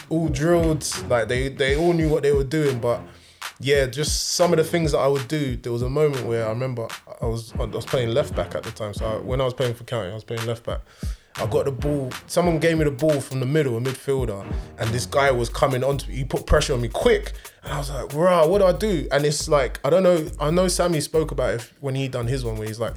all drilled. Like they they all knew what they were doing, but yeah, just some of the things that I would do. There was a moment where I remember I was I was playing left back at the time. So I, when I was playing for county, I was playing left back. I got the ball. Someone gave me the ball from the middle, a midfielder, and this guy was coming onto me. He put pressure on me quick, and I was like, "Rah, what do I do?" And it's like I don't know. I know Sammy spoke about it when he done his one, where he's like,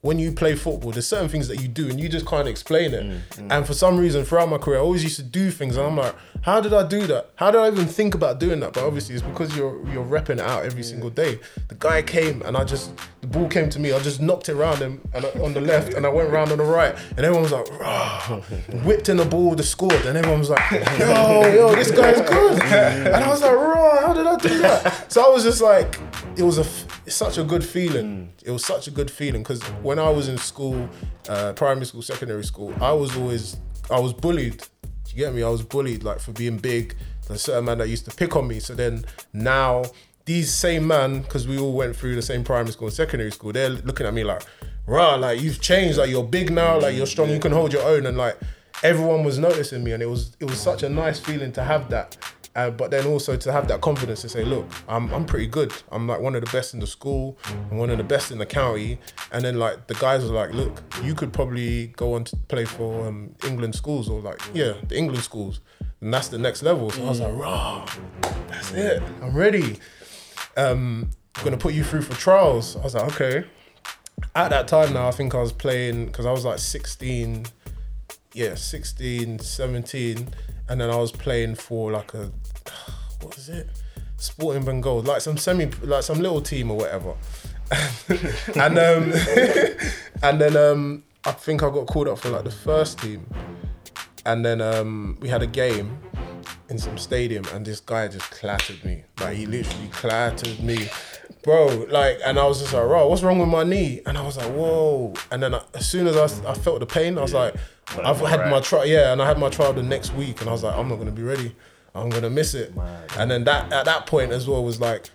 when you play football, there's certain things that you do and you just can't explain it. Mm, And for some reason, throughout my career, I always used to do things, and I'm like, how did I do that? How did I even think about doing that? But obviously, it's because you're you're repping it out every single day. The guy came, and I just the ball came to me. I just knocked it around him and I- on the left, and I went round on the right, and everyone was like, Rah! whipped in the ball, the scored, and everyone was like, yo, yo, this guy's good. And I was like, raw, how did I do that? So I was just like, it was a it's such a good feeling. It was such a good feeling because when I was in school, uh, primary school, secondary school, I was always I was bullied. Do you get me? I was bullied like for being big. There's a certain man that used to pick on me. So then now these same man, because we all went through the same primary school and secondary school, they're looking at me like, rah, like you've changed, like you're big now, like you're strong, you can hold your own, and like everyone was noticing me, and it was it was such a nice feeling to have that. Uh, but then also to have that confidence to say, look, I'm, I'm pretty good. I'm like one of the best in the school. I'm one of the best in the county. And then like the guys were like, look, you could probably go on to play for um, England schools or like yeah, the England schools. And that's the next level. So I was like, rah, that's it. I'm ready. Um, I'm gonna put you through for trials. I was like, okay. At that time now, I think I was playing because I was like 16, yeah, 16, 17, and then I was playing for like a what is it? Sporting Bengal, like some semi, like some little team or whatever. and um, and then um, I think I got called up for like the first team, and then um, we had a game in some stadium, and this guy just clattered me. Like he literally clattered me, bro. Like, and I was just like, "Bro, what's wrong with my knee?" And I was like, "Whoa!" And then I, as soon as I, I felt the pain, I was like, "I've had my trial, yeah," and I had my trial the next week, and I was like, "I'm not gonna be ready. I'm gonna miss it." And then that at that point as well was like.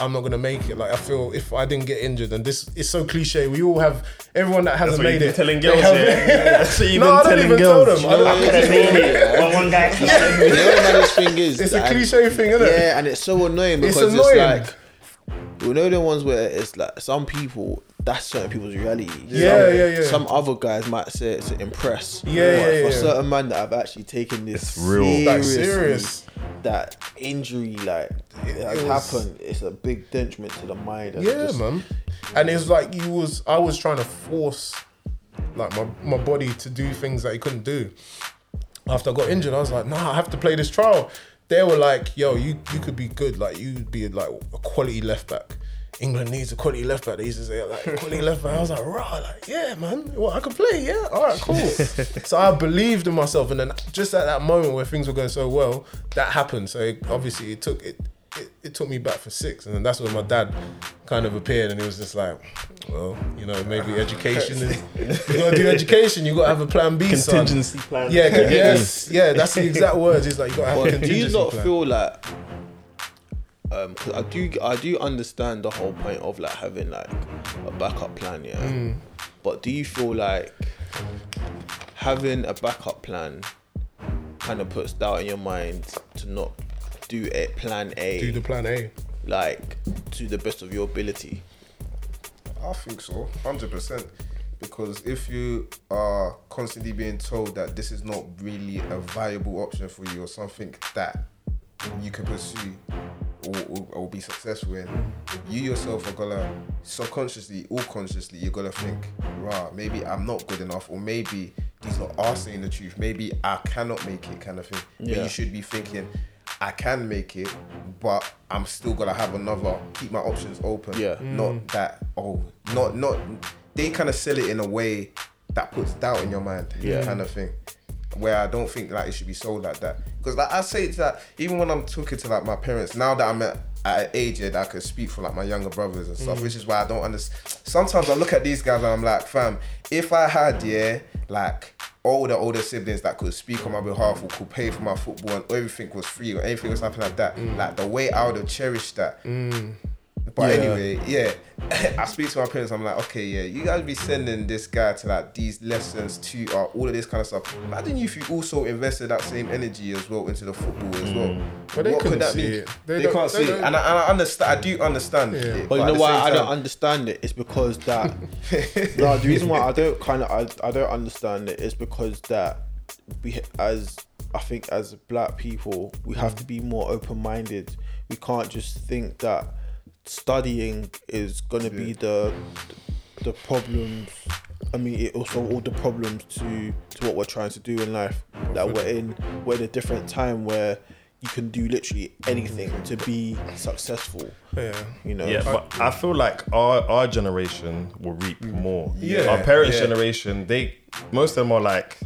I'm not gonna make it. Like I feel if I didn't get injured, and this is so cliche. We all have everyone that hasn't made it. telling girls, have- yeah. That's what you've no, been I don't even girls. tell them. I don't- I could have made it. One, one guy. You know the maddest thing is? It's a cliche thing, isn't it? Yeah, and it's so annoying because it's, annoying. like you know the ones where it's like some people that's certain people's reality. Yeah, some, yeah, yeah. Some other guys might say it to impress. Yeah, But yeah, For yeah. certain man that have actually taken this It's real. Seriously, serious. that injury like it has it was- happened. It's a big detriment to the mind. and Yeah, just- man. And it's like you was I was trying to force like my, my body to do things that he couldn't do. After I got injured, I was like, nah, I have to play this trial. They were like, yo, you you could be good, like you'd be like a quality left back. England needs a quality left back. They used to say like quality left back. I was like, right, like yeah, man. Well, I can play. Yeah, all right, cool. so I believed in myself, and then just at that moment where things were going so well, that happened. So it, obviously it took it, it. It took me back for six, and then that's when my dad kind of appeared, and he was just like, "Well, you know, maybe education is you gotta do education. You gotta have a plan B, son." Contingency plan. Yeah, yes, yeah. That's the exact words. He's like, "You gotta have a But do you not plan." feel like um 'cause I do I do understand the whole point of like having like a backup plan, yeah. Mm. But do you feel like having a backup plan kind of puts doubt in your mind to not do a plan A do the plan A. like to the best of your ability? I think so, hundred percent. Because if you are constantly being told that this is not really a viable option for you or something that you can pursue or, or, or be successful in, you yourself are gonna subconsciously or consciously you're gonna think, right, maybe I'm not good enough, or maybe these lot are saying the truth, maybe I cannot make it, kind of thing. But you should be thinking. I can make it, but I'm still gonna have another. Keep my options open. Yeah. Not mm. that. Oh, not not. They kind of sell it in a way that puts doubt in your mind. Yeah. Kind of thing. Where I don't think like it should be sold like that. Because like I say to that, even when I'm talking to like my parents, now that I'm at, at an age that I could speak for like my younger brothers and stuff, mm. which is why I don't understand. Sometimes I look at these guys and I'm like, fam, if I had yeah, like older older siblings that could speak on my behalf or could pay for my football and everything was free or anything was happening like that, mm. like the way I would have cherished that. Mm. But Yeah. anyway, yeah, I speak to my parents. I'm like, okay, yeah, you guys be sending this guy to like these lessons, tutor, uh, all of this kind of stuff. Imagine you if you also invested that same energy as well into the football as well. Mm. But they What couldn't that see be? it. They, They don't- can't they see it, and I, and I understand. I do understand. it, But you know why same I don't understand it? It's because that no, the reason why I don't kind of I, I don't understand it is because that we as I think as black people we have mm. to be more open minded. We can't just think that studying is gonna be the the problems I mean, it also all the problems to to what we're trying to do in life. That we're in we're in a different time where you can do literally anything to be successful. Yeah. You know. Yeah, but I feel like our our generation will reap mm. more. Yeah, our parents' yeah. generation, they most of them are like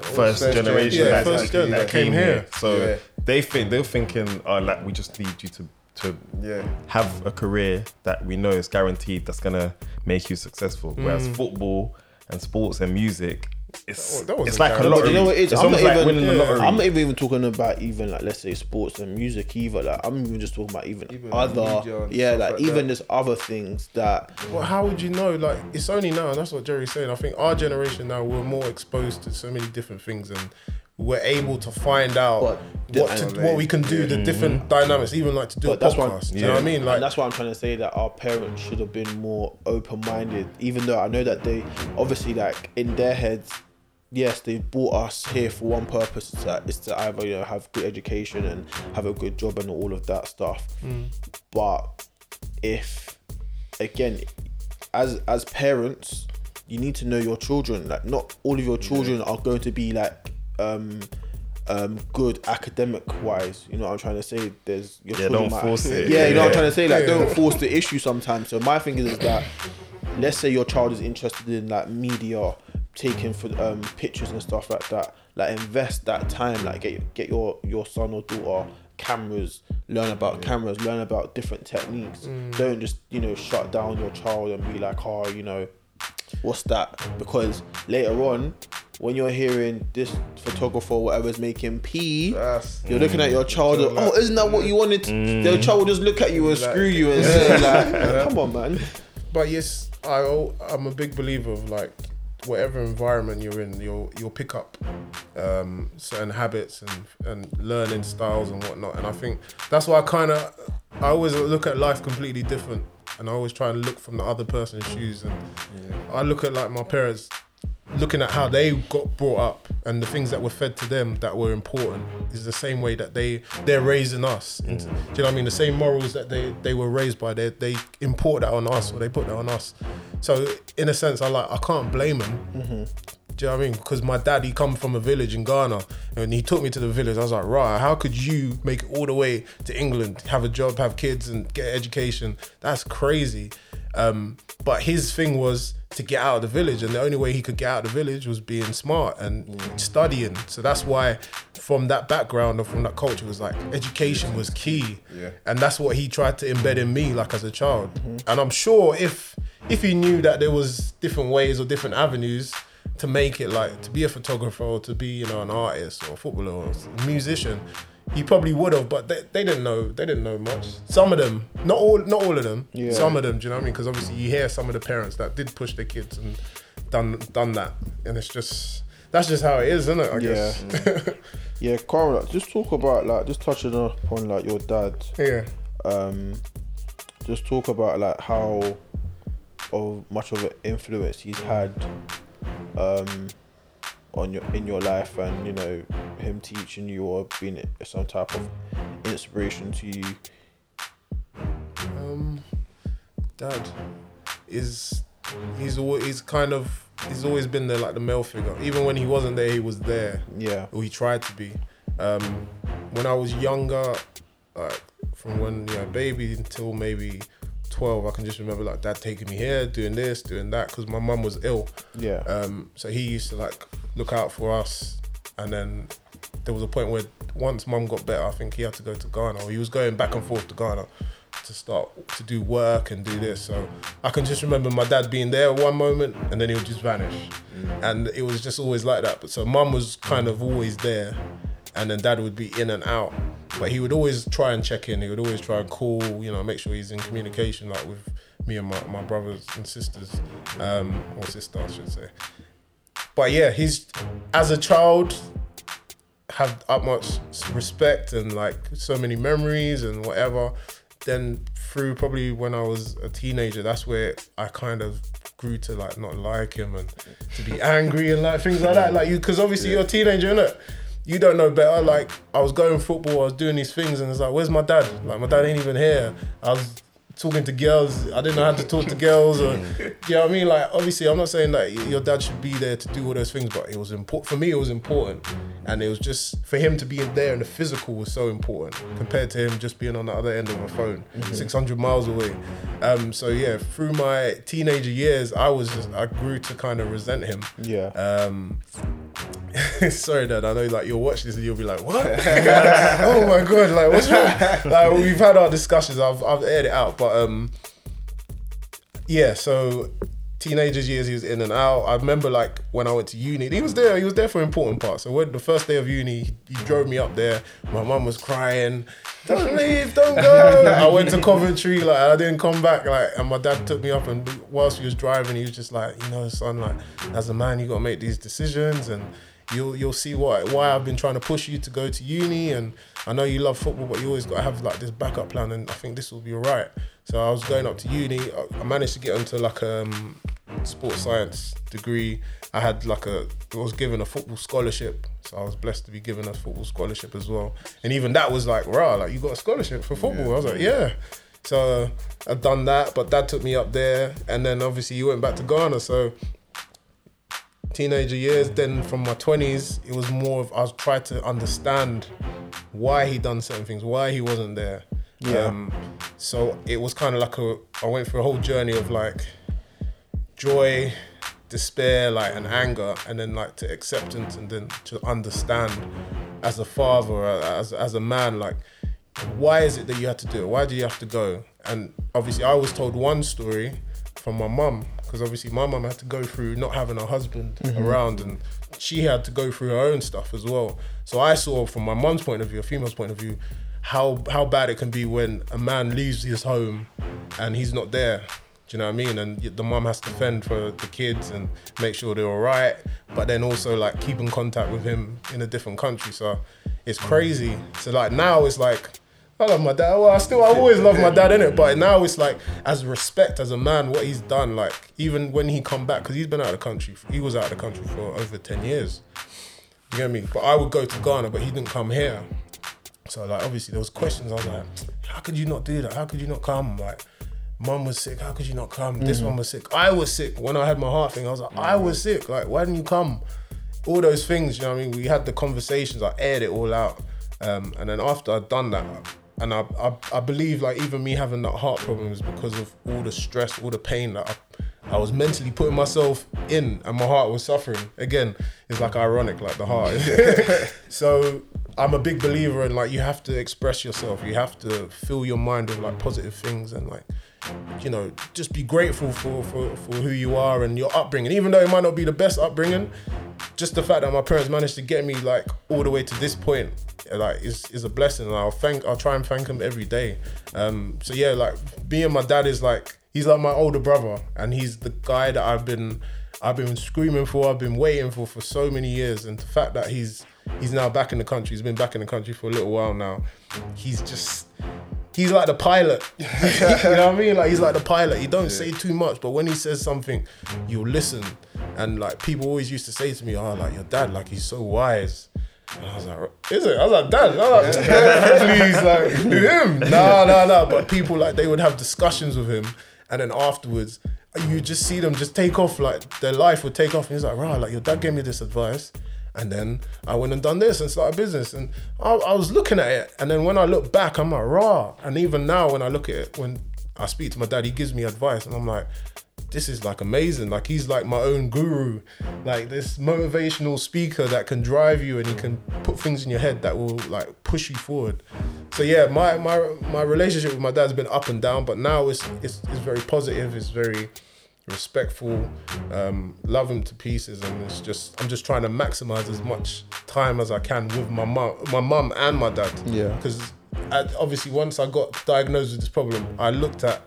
first, first generation gen- yeah, that, first that gen that came here. So Yeah. they think they're thinking, oh, like we just need you to to Yeah. have a career that we know is guaranteed that's gonna make you successful. Whereas mm. football and sports and music, it's oh, That- that it's like a guaranteed. lottery. You know what it is? It's I'm almost not like even- winning the yeah. lottery. I'm not even talking about even like let's say sports and music either. Like I'm even just talking about even, Even other yeah, like, like even that. there's other things that Well, how would you know? Like, it's only now, and that's what Jerry's saying. I think our generation now, we're more exposed to so many different things, and we're able to find out But what to, what we can do, the mm-hmm. different dynamics, even like to do But a podcast. Do you know what I mean? Like, and that's why I'm trying to say that our parents should have been more open minded. Even though I know that they obviously like in their heads, yes, they brought us here for one purpose. It's to either you know have good education and have a good job and all of that stuff. Mm. But if again, as as parents, you need to know your children. Like not all of your children are going to be like um um good academic wise. You know what I'm trying to say? There's your Yeah, children don't might- force it. Yeah, you know what I'm trying to say? Like Yeah. don't force the issue sometimes. So my thing is, is that let's say your child is interested in like media, taking for um pictures and stuff like that. Like invest that time. Like get get your your son or daughter cameras, learn about cameras, learn about different techniques. Don't just you know shut down your child and be like, oh, you know, what's that? Because later on, when you're hearing this photographer or whatever's making P, That's- you're looking at your child. and, oh, isn't that what you wanted? Mm. The child will just look at you and screw you and say like, "Come on, man." But yes, I I'm a big believer of like whatever environment you're in, you'll you'll pick up um, certain habits and and learning styles and whatnot. And I think that's why I kind of I always look at life completely different, and I always try and look from the other person's mm. shoes. And I look at like my parents. Looking at how they got brought up and the things that were fed to them that were important is the same way that they they're raising us. into- Do you know what I mean? The same morals that they they were raised by, they they import that on us or they put that on us. So in a sense, I like I can't blame them. Mm-hmm. Do you know what I mean? Because my dad, he come from a village in Ghana, and he took me to the village. I was like, right, how could you make it all the way to England, have a job, have kids, and get education? That's crazy. Um, but his thing was to get out of the village, and the only way he could get out of the village was being smart and studying. So that's why, from that background or from that culture, was like education was key, Yeah. and that's what he tried to embed in me, like as a child. And I'm sure if if he knew that there was different ways or different avenues to make it like to be a photographer or to be you know an artist or a footballer or a musician he probably would have but they, they didn't know they didn't know much. Some of them not all not all of them Yeah. some of them do you know what i mean? Because obviously you hear some of the parents that did push their kids and done done that and it's just that's just how it is isn't it i guess? Yeah, Carl, just talk about like just touching upon like your dad. yeah. Um, just talk about like how of much of an influence he's had um on your in your life and you know him teaching you or being some type of inspiration to you Um, dad is he's always he's kind of he's always been there like the male figure. Even when he wasn't there, he was there, yeah or he tried to be. Um, when I was younger, like from when you know baby until maybe twelve, I can just remember like dad taking me here, doing this, doing that, because my mum was ill. yeah Um, so he used to like look out for us, and then there was a point where once mum got better, I think he had to go to Ghana. Or he was going back and forth to Ghana to start to do work and do this. So I can just remember my dad being there one moment, and then he would just vanish, and it was just always like that. But so mum was kind of always there, and then dad would be in and out. But he would always try and check in. He would always try and call, you know, make sure he's in communication, like with me and my, my brothers and sisters, um, or sister, I should say but yeah, he's as a child had utmost respect and like so many memories and whatever. Then through probably when I was a teenager, that's where I kind of grew to like not like him and to be angry and like things like that. Like you, because obviously you're a teenager, innit? You don't know better. Like I was going football, I was doing these things, and it's like, where's my dad? Like my dad ain't even here. I was talking to girls. I didn't know how to talk to girls, or you know what I mean. Like obviously, I'm not saying that your dad should be there to do all those things, but it was important for me. It was important, and it was just for him to be there, and the physical was so important compared to him just being on the other end of a phone, 600 miles away. Um, so yeah, through my teenager years, I was just I grew to kind of resent him. Yeah. Um, sorry, Dad. I know like you'll watch this and you'll be like, "What? oh my god! Like, what's wrong?" Like, we've had our discussions. I've I've aired it out, but um, yeah. So, teenagers years he was in and out. I remember like when I went to uni, he was there. He was there for important parts. So when the first day of uni, he, he drove me up there. My mum was crying. Don't leave, don't go. I went to Coventry, like I didn't come back, like, and my dad took me up, and whilst he was driving, he was just like, you know, son, like, as a man, you gotta make these decisions, and you'll you'll see why why I've been trying to push you to go to uni, and I know you love football, but you always gotta have like this backup plan, and I think this will be alright. So I was going up to uni. I- managed to get into like um sports science degree. I had like a I was given a football scholarship, so I was blessed to be given a football scholarship as well. And even that was like, rah, like you got a scholarship for football. I was like, yeah. So I've done that, but dad took me up there, and then obviously you went back to Ghana. So teenager years, then from my twenties, it was more of I was trying to understand why he done certain things, why he wasn't there. Yeah. Um, so it was kind of like a I went through a whole journey of like joy, despair, like and anger, and then like to acceptance, and then to understand as a father, uh, as as a man, like why is it that you had to do it? Why do you have to go? And obviously, I was told one story from my mum because obviously my mum had to go through not having a husband mm-hmm. around, and she had to go through her own stuff as well. So I saw from my mum's point of view, a female's point of view, how how bad it can be when a man leaves his home and he's not there. Do you know what I mean? And the mum has to fend for the kids and make sure they're all right, but then also like keep in contact with him in a different country. So it's mm. crazy. So like now it's like I love my dad. Well, I still I always love my dad in it, but now it's like as respect as a man, what he's done. Like even when he come back, because he's been out of the country, he was out of the country for over ten years. You get me? But I would go to Ghana, but he didn't come here. So like obviously there was questions. I was like, how could you not do that? How could you not come? Like, mum was sick. How could you not come? This one was sick. I was sick when I had my heart thing. I was like, I was sick. Like, why didn't you come? All those things. You know what I mean? We had the conversations. I aired it all out. Um, and then after I'd done that, and I, I I believe like even me having that heart problem is because of all the stress, all the pain that I, I was mentally putting myself in, and my heart was suffering. Again, it's like ironic, like the heart. so I'm a big believer in like you have to express yourself. You have to fill your mind with like positive things and like you know just be grateful for for for who you are and your upbringing. Even though it might not be the best upbringing, just the fact that my parents managed to get me like all the way to this point like is is a blessing and I'll thank I'll try and thank him every day. Um so yeah, like being my dad is like he's like my older brother and he's the guy that I've been I've been screaming for, I've been waiting for for so many years and the fact that he's he's now back in the country, he's been back in the country for a little while now. He's just he's like the pilot. you know what I mean? Like he's like the pilot. He don't say too much, but when he says something, you'll listen. And like people always used to say to me, "Oh, like your dad, like he's so wise." And I was like, "Is it?" I was like, "Dad, I was like, please, like him." No, no, no. But people like they would have discussions with him, and then afterwards, you just see them just take off. Like their life would take off. And he's like, "Right, like your dad gave me this advice." And then I went and done this and started business. And I, I was looking at it. And then when I look back, I'm like, raw. And even now, when I look at it, when I speak to my dad, he gives me advice. And I'm like, this is like amazing. Like he's like my own guru, like this motivational speaker that can drive you and he can put things in your head that will like push you forward. So yeah, my my my relationship with my dad's been up and down, but now it's it's, it's very positive. It's very respectful, um, love him to pieces, and it's just I'm just trying to maximize as much time as I can with my mum, my mum and my dad. Yeah. Because obviously once I got diagnosed with this problem, I looked at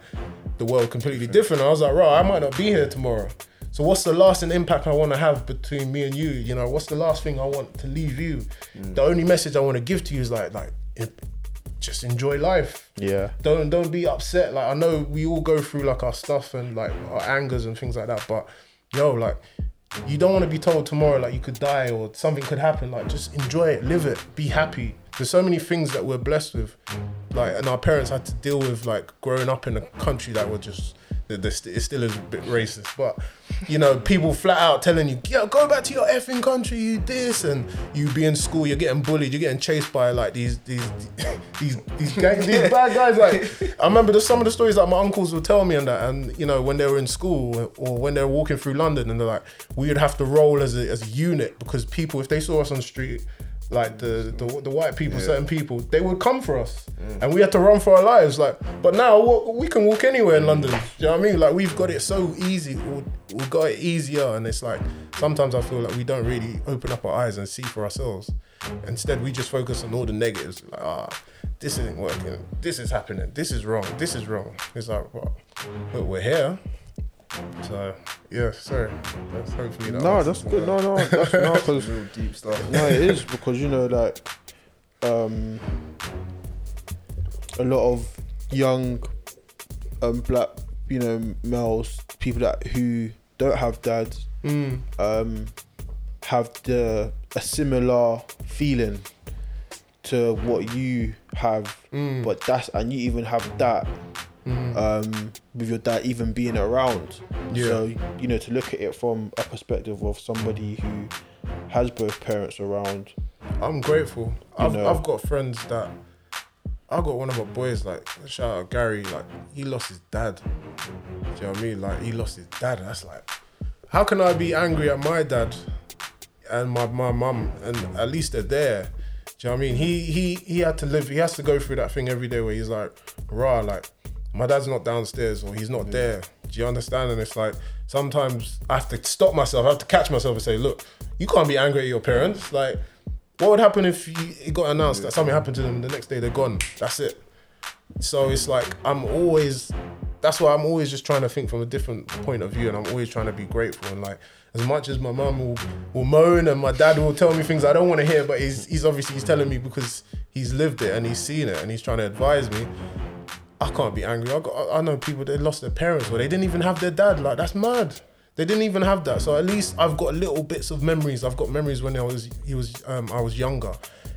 the world completely different. I was like, right, I might not be here tomorrow. So what's the lasting impact I want to have between me and you? You know, what's the last thing I want to leave you? The only message I want to give to you is like, like, it- just enjoy life Yeah. don't don't be upset. Like I know we all go through like our stuff and like our angers and things like that, but yo, like you don't want to be told tomorrow like you could die or something could happen. Like just enjoy it, live it, be happy. There's so many things that we're blessed with. like, and our parents had to deal with like growing up in a country that were just that this it still is a bit racist, but you know, people flat out telling you, "Yeah, go back to your effing country, you this," and you be in school, you're getting bullied, you're getting chased by like these these these these gangs, these bad guys. Like, I remember there's some of the stories that my uncles would tell me and that, and you know, when they were in school or when they were walking through London, and they're like, we would have to roll as a as a unit because people, if they saw us on the street like the the, the white people, certain people, they would come for us, and we had to run for our lives. Like, but now we can walk anywhere in London. Do you know what I mean? Like, we've got it so easy. We- We've got it easier, and it's like sometimes I feel like we don't really open up our eyes and see for ourselves. Instead, we just focus on all the negatives. Like, ah, this isn't working. This is happening. This is wrong. This is wrong. It's like, well, but we're here. So yeah, sorry. That's hopefully that No, that's good. No, no, that's no, because Real deep stuff. no, it is because you know, like, um, a lot of young, um, black, you know, males, people that who don't have dads, Mm. um, have the a similar feeling to what you have, Mm. but that's and you even have that um, with your dad even being around. Yeah. So you know to look at it from a perspective of somebody who has both parents around. I'm grateful. I've, know. I've got friends that I got one of my boys like shout out Gary like he lost his dad. Do you know what I mean? Like he lost his dad. That's like how can I be angry at my dad and my my mum and at least they're there. Do you know what I mean? He he he had to live. He has to go through that thing every day where he's like, rah, like my dad's not downstairs or he's not there. Do you understand? And it's like sometimes I have to stop myself. I have to catch myself and say, look, you can't be angry at your parents. Like, what would happen if you, it got announced that something happened to them the next day? They're gone. That's it. So it's like I'm always. That's why I'm always just trying to think from a different point of view, and I'm always trying to be grateful. And like, as much as my mum will, will moan and my dad will tell me things I don't want to hear, but he's he's obviously he's telling me because he's lived it and he's seen it and he's trying to advise me. I can't be angry. I got, I know people that lost their parents or they didn't even have their dad. Like that's mad. They didn't even have that. So at least I've got little bits of memories. I've got memories when I was he was um, I was younger.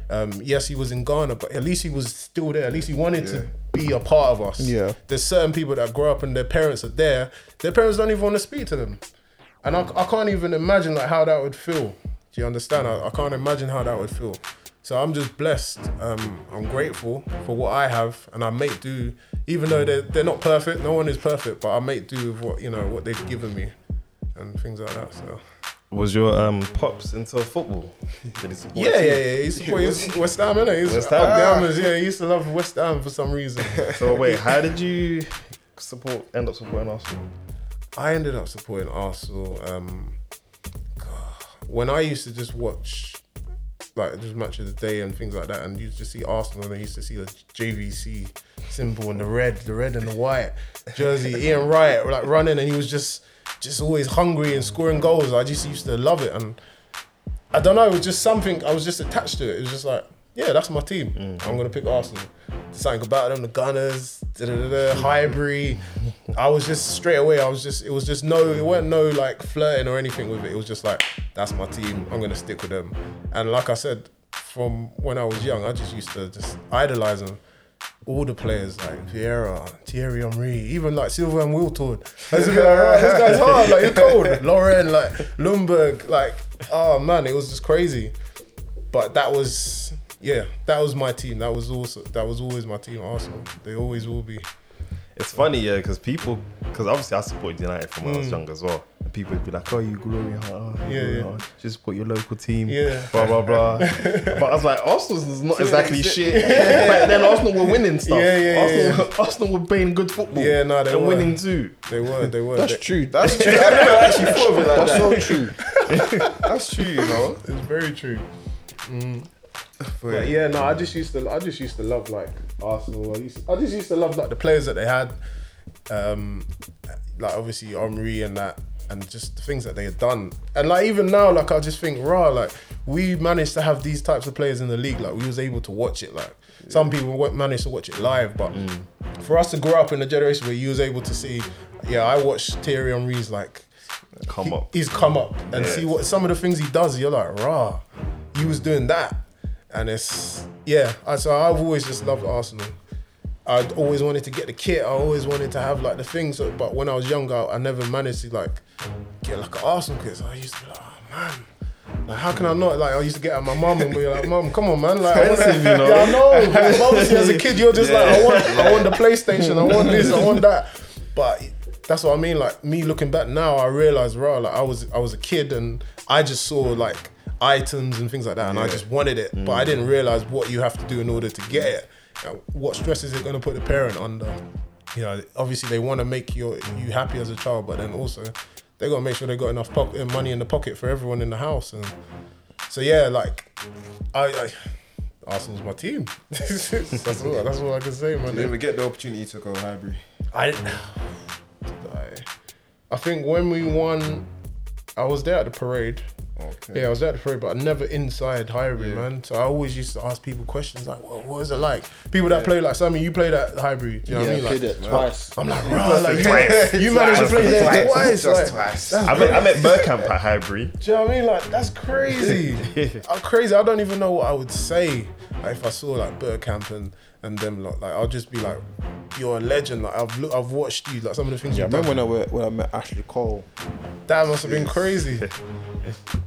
Um, yes, he was in Ghana, but at least he was still there. At least he wanted to be a part of us. Yeah. There's certain people that grow up and their parents are there. Their parents don't even want to speak to them, and I, I can't even imagine like how that would feel. Do you understand? I, I can't imagine how that would feel. So I'm just blessed. Um, I'm grateful for what I have, and I make do. Even though they're they're not perfect, no one is perfect, but I make do with what you know what they've given me, and things like that. So Was your um pops into football? Did he support yeah, yeah, yeah. He's, he's West Ham, innit? He's West Ham. Ham. Yeah, he used to love West Ham for some reason. So wait, how did you support? End up supporting Arsenal? I ended up supporting Arsenal. Um, when I used to just watch like just match of the day and things like that, and you just see Arsenal, and I used to see the JVC symbol and the red, the red and the white jersey. Ian Wright like running, and he was just just always hungry and scoring goals. I just used to love it, and I don't know, it was just something. I was just attached to it. It was just like, yeah, that's my team. I'm gonna pick Arsenal. Something about them, the Gunners, Highbury. I was just straight away. I was just. It was just no. It wasn't no like flirting or anything with it. It was just like that's my team. I'm gonna stick with them. And like I said, from when I was young, I just used to just idolize them. All the players like Vieira, Thierry Henry, even like Silva and Wiltord. I was like, "Right, this guy's hard, like he's cold. Lauren, like Ljungberg, like oh man, it was just crazy. But that was yeah, that was my team. That was also that was always my team. Arsenal. They always will be. It's funny, yeah, because people, because obviously I supported United from when I was young as well. And people would be like, "Oh, you glory heart, oh, you Mm. Yeah, glory yeah. heart. just support your local team, Yeah. blah blah blah." but I was like, Arsenal's not exactly shit. Back then, Arsenal were winning stuff. Yeah, yeah, Arsenal, Arsenal were playing good football. Yeah, no, they and were. winning too. They were. They were. That's They- true. That's true. I never actually thought of it like That's that. so true. That's true, you know. It's very true. But yeah, no, I just used to, I just used to love like Arsenal. I used, I just used to love like the players that they had, um, like obviously Omri and that, and just the things that they had done. And like even now, like I just think, rah, like we managed to have these types of players in the league. Like we was able to watch it. Like some people won't manage to watch it live, but for us to grow up in a generation where you was able to see, yeah, I watched Thierry Henry's like Come he- up. He's come up and see what some of the things he does. You're like, rah, he was doing that, and it's yeah. So I've always just loved Arsenal. I always wanted to get the kit. I always wanted to have like the things. But when I was younger, I never managed to like get like an Arsenal kit. So I used to be like, oh man. Like how can I not? Like I used to get at my mum and be like, "Mum, come on, man!" Like, I wanna, you know. yeah, I know. But obviously, as a kid, you're just like, "I want, I want the PlayStation, I want this, I want that." But that's what I mean. Like me looking back now, I realize, bro, like I was, I was a kid and I just saw like items and things like that, and I just wanted it, but I didn't realize what you have to do in order to get it. Uh, What stress is it going to put the parent under? You know, obviously they want to make you you happy as a child, but then also they got to make sure they got enough pocket, money in the pocket for everyone in the house, and so yeah, like I. I Arsenal's my team. that's all. That's all I can say, man. Did you ever get the opportunity to go Highbury? I, I, I think when we won, I was there at the parade. Okay. Yeah, I was at the parade, but I never inside Highbury, Yeah. man. So I always used to ask people questions like, "What, what is it like?" People that play like Sammy, you played at Highbury. Do you know yeah, what I mean? played Like, it twice. I'm like, bro, like you, you managed to play there twice. Just like, twice. That's I met, I met Bergkamp at Highbury. do you know what I mean? Like that's crazy. I'm crazy. I don't even know what I would say like, if I saw like Bergkamp and and them lot. Like I'll just be like, "You're a legend." Like I've look, I've watched you. Like some of the things Yeah, I you've done. remember when I, were- when I met Ashley Cole. That must have been crazy.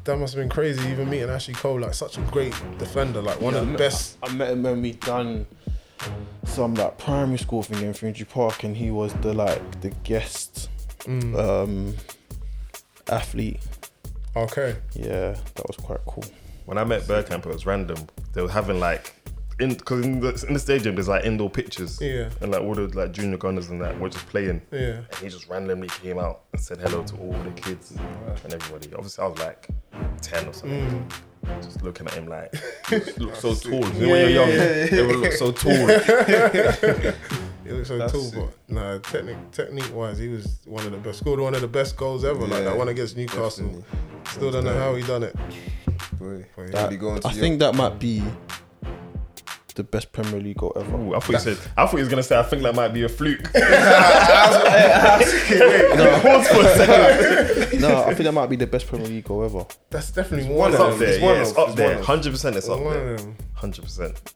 that must have been crazy. Even meeting Ashley Cole, like such a great defender, like one Yeah, of I the met- best. I met him when we done some like primary school thing in Finchley Park, and he was the like the guest Mm. um, athlete. Okay. Yeah, that was quite cool. When I met Bergkamp, it was random. They were having like in because in the, in the stadium there's like indoor pitches. Yeah. And like all the like junior gunners and that were just playing. Yeah. And he just randomly came out and said hello to all the kids and everybody. Obviously, I was like 10 or something. Mm. Just looking at him like, you look so tall. You know, when you're young, they would look so tall. He looks so That's tall, it. but nah, technique technique wise, he was one of the best. Scored one of the best goals ever, like that one against Newcastle. definitely. Still don't know how he done it. Boy, That- that, be going to I your- think that might be the best Premier League goal ever. Ooh, I thought you said. I thought he was gonna say. I think that might be a fluke. no, I think that might be the best Premier League goal ever. That's definitely one It's of up them. there. It's one Yeah, of it's up It's there. of. Hundred percent. It's up One there. of them. Hundred percent.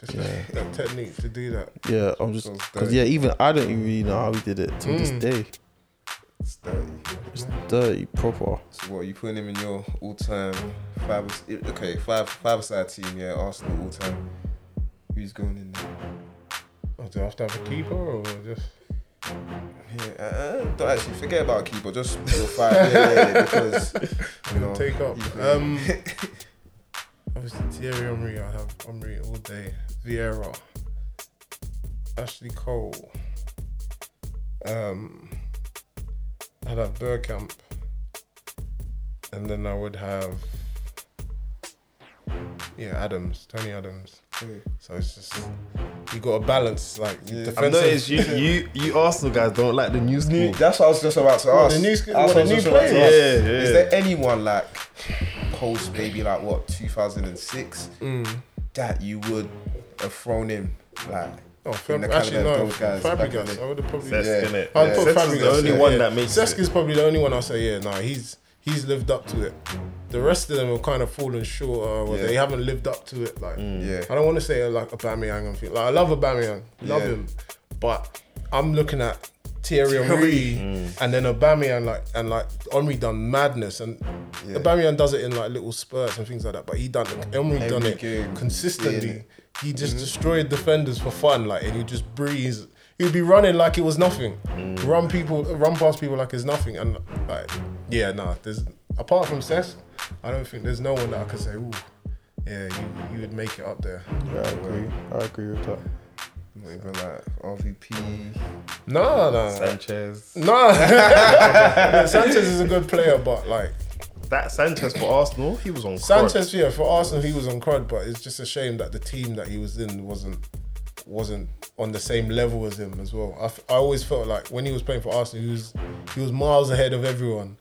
Just that technique to do that. Yeah, I'm just Sounds because dirty. yeah, even I don't even really know how he did it to this Mm. day. It's dirty. It's dirty, proper. So what? You putting him in your all-time five? Okay, five five-side team. Yeah, Arsenal all-time. Who's going in there? Oh, do I have to have a keeper or just? Yeah, uh, don't actually forget about keeper. Just your five. Yeah, yeah, because you know, take up. you Um, obviously Thierry Henry. I have Henry all day. Vieira, Ashley Cole. Um, I'd have Bergkamp, and then I would have yeah Adams, Tony Adams. So it's just you got to balance like Yeah. I've noticed you, you, you Arsenal guys don't like the new school. That's what I was just about to What, ask. the new sc- That's what, what the new just players? Yeah, yeah. Is there anyone like post maybe like what 2006 Mm. that you would have thrown in like? Oh, in Fab- the actually no. of those guys back in Fabregas. I would have probably. Cesc, Yeah. innit? I'd Yeah. put Cesc Fabregas. the only yeah, one yeah. that makes Cesc it. is probably the only one I'll say, yeah, nah, he's he's lived up to it. The rest of them have kind of fallen short, uh, or Yeah. they haven't lived up to it. Like, Yeah. I don't want to say uh, like Aubameyang and thing. Like, I love Aubameyang, love Yeah. him, but I'm looking at Thierry Henry and then Aubameyang like and like Henry done madness and Yeah. Aubameyang does it in like little spurts and things like that. But he done Henry done Every it game, consistently. seeing it. He just destroyed defenders for fun, like, and he just breeze. He'd be running like it was nothing, run people, run past people like it's nothing, and like, yeah, nah. There's apart from Cesc, I don't think there's no one that I could say, ooh, yeah, you you would make it up there. Yeah, I agree. I agree with that. Not even like RVP. No, no, Sanchez. no. Sanchez is a good player, but like That Sanchez for Arsenal, he was on. Sanchez, yeah, for Arsenal he was on crud, but it's just a shame that the team that he was in wasn't wasn't on the same level as him as well. I, f- I always felt like when he was playing for Arsenal, he was he was miles ahead of everyone.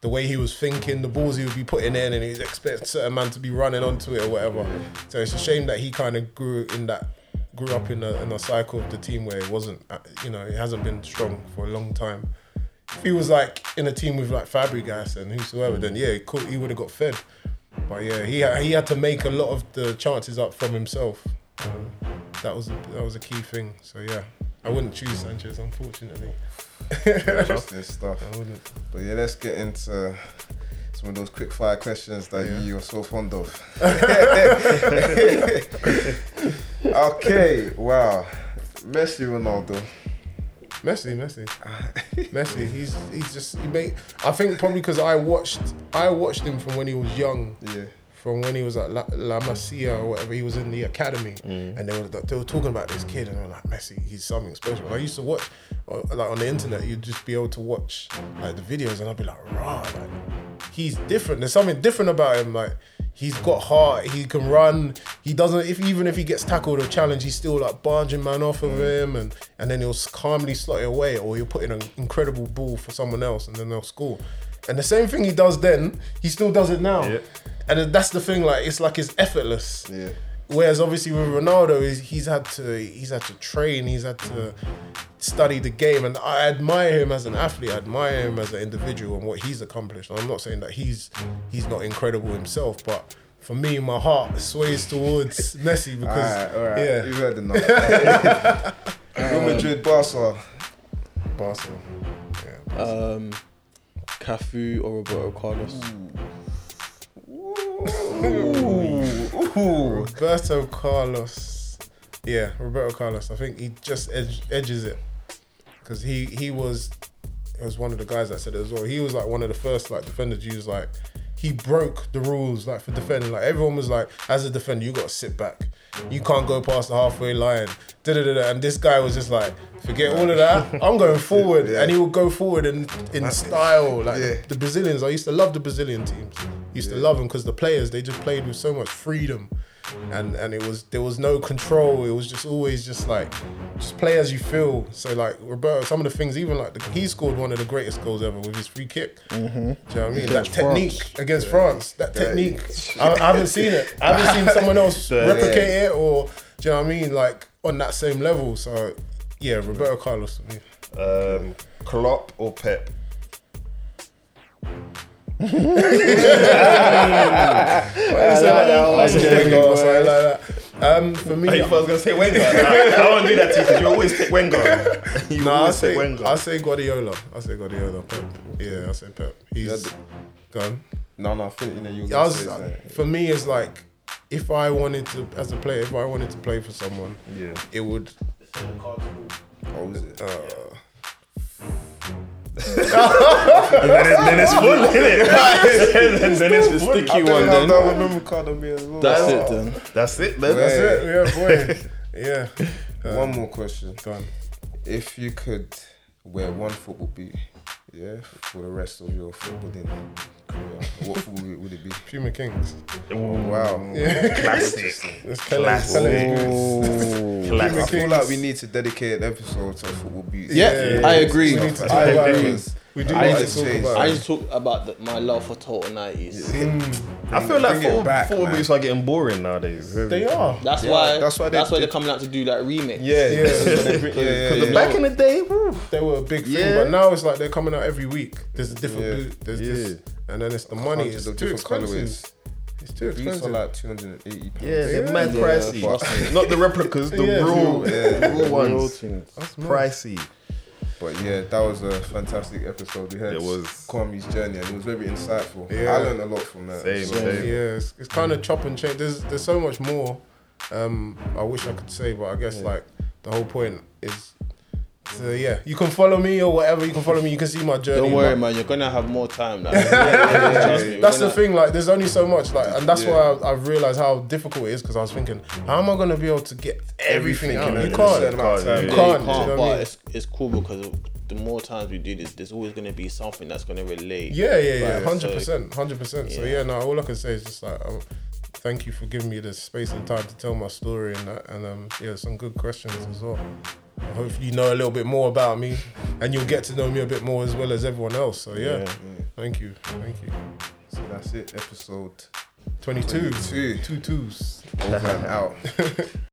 The way he was thinking, the balls he would be putting in, and he'd expect certain man to be running onto it or whatever. So it's a shame that he kind of grew in that grew up in a, in a cycle of the team where it wasn't, uh, you know, it hasn't been strong for a long time. If he was like in a team with like Fabregas and whosoever, then yeah, he, he would have got fed. But yeah, he he had to make a lot of the chances up from himself. Um, that was that was a key thing. So yeah, I wouldn't choose Sanchez, unfortunately. Stuff. I wouldn't. But yeah, let's get into some of those quick fire questions that Yeah. you're so fond of. okay, wow. Messi Ronaldo. Messi, Messi, Messi. He's he's just he made. I think probably because I watched I watched him from when he was young. Yeah. From when he was at La, La Masia or whatever, he was in the academy, and they were they were talking about this kid, and were like, Messi, he's something special. And I used to watch, uh, like on the internet, you'd just be able to watch like the videos, and I'd be like, rah, like he's different. There's something different about him. Like he's got heart, he can run. He doesn't if even if he gets tackled or challenged, he's still like barging man off of him, and and then he'll calmly slot it away, or he'll put in an incredible ball for someone else, and then they'll score. And the same thing he does then, he still does it now. Yeah. And that's the thing, like it's like it's effortless. Yeah. Whereas obviously with Ronaldo, he's, he's had to he's had to train, he's had to study the game, and I admire him as an athlete. I admire him as an individual and what he's accomplished. And I'm not saying that he's he's not incredible himself, but for me, my heart sways towards Messi because Alright, alright. yeah, You've heard enough. Real Madrid, Barca. Barcelona. Yeah. Um, Cafu or Roberto Carlos. Roberto Carlos. Yeah, Roberto Carlos. I think he just edge, edges it because he he was it was one of the guys that said it as well. He was like one of the first like defenders. He was like he broke the rules like for defending. Like everyone was like, as a defender, you got to sit back. You can't go past the halfway line. Da-da-da-da. And this guy was just like, forget all of that. I'm going forward, Yeah. and he would go forward in in style. Like Yeah. the Brazilians, I used to love the Brazilian teams. Used to love them because the players they just played with so much freedom, and and it was there was no control. It was just always just like just play as you feel. So like Roberto, some of the things even like the, he scored one of the greatest goals ever with his free kick. Do you know what I mean? that technique against France, that technique. I, I haven't seen it. I haven't seen someone else replicate it or do you know what I mean? Like on that same level. So yeah, Roberto Carlos. For. Um, Klopp or Pep? That's a Wenger or something like that. Um, for me, I was gonna say Wenger. I, I won't do that to you because you always pick Wenger. You No, I say pick Wenger. I say Guardiola. I say Guardiola. Pep. Yeah, I say Pep. He's gone. No, no, I think you know you were I was, say for me, it's like if I wanted to, as a player, if I wanted to play for someone, yeah. it would. What was it? Uh, then, it, then it's full, innit? then, then it's the sticky I one. Then. that memory card on me as well. That's it then. That's it. Then. that's it. Yeah, boy. Yeah. One um, more question. Gone. If you could wear one football boot, yeah, for the rest of your footballing career, what football boot would it be? Puma Kings. Oh, wow. Classic. It's Kelly. Classic. Kelly's I feel like we need to dedicate an episode to football boots. Yeah, I agree. We need to talk I about agree. it. We do I need to just talk about I just talk about the, my love for total nineties. I feel like Bring it football, back, football boots are getting boring nowadays. They are. That's Yeah, why. that's That's why why. they That's why did- they're coming out to do that remix. Yeah, Yeah. yeah, yeah, Because yeah. back in the day, woo, They were a big thing, Yeah. but now it's like they're coming out every week. There's a different Yeah. boot. There's Yeah. this, and then it's the money. Hundreds It's of too different expensive. colourways. It's too Boots are like 280 pounds. yeah, they're Yeah. mad pricey. trust Not the replicas, the Yeah. real, Yeah. the real ones. That's mad. Pricey. But yeah, that was a fantastic episode. We had It was. Kwame's journey, and it was very insightful. Yeah. I learned a lot from that. Same, So, same. Yeah, it's, it's kind of chop and change. There's there's so much more. Um, I wish I could say, but I guess like the whole point is, to, yeah, you can follow me or whatever. You can follow me. You can see my journey. Don't worry, man. You're gonna have more time. Like, yeah, trust me, we're That's the gonna- thing. Like, there's only so much. Like, and that's Yeah. why I, I've realized how difficult it is because I was thinking, how am I gonna be able to get everything, out? in You can't. certain amount of You time. You can't. you know can't, what I but mean? it's, it's cool because the more times we do this, there's always going to be something that's going to relate. Yeah, yeah, yeah, Hundred percent, hundred percent. So Yeah. no, all I can say is just like, um, thank you for giving me the space and time to tell my story and that, and um, yeah, some good questions as well. Hopefully, you know a little bit more about me, and you'll get to know me a bit more as well as everyone else. So yeah, thank you, thank you. So that's it. Episode 22, 22. two twos. Over and out.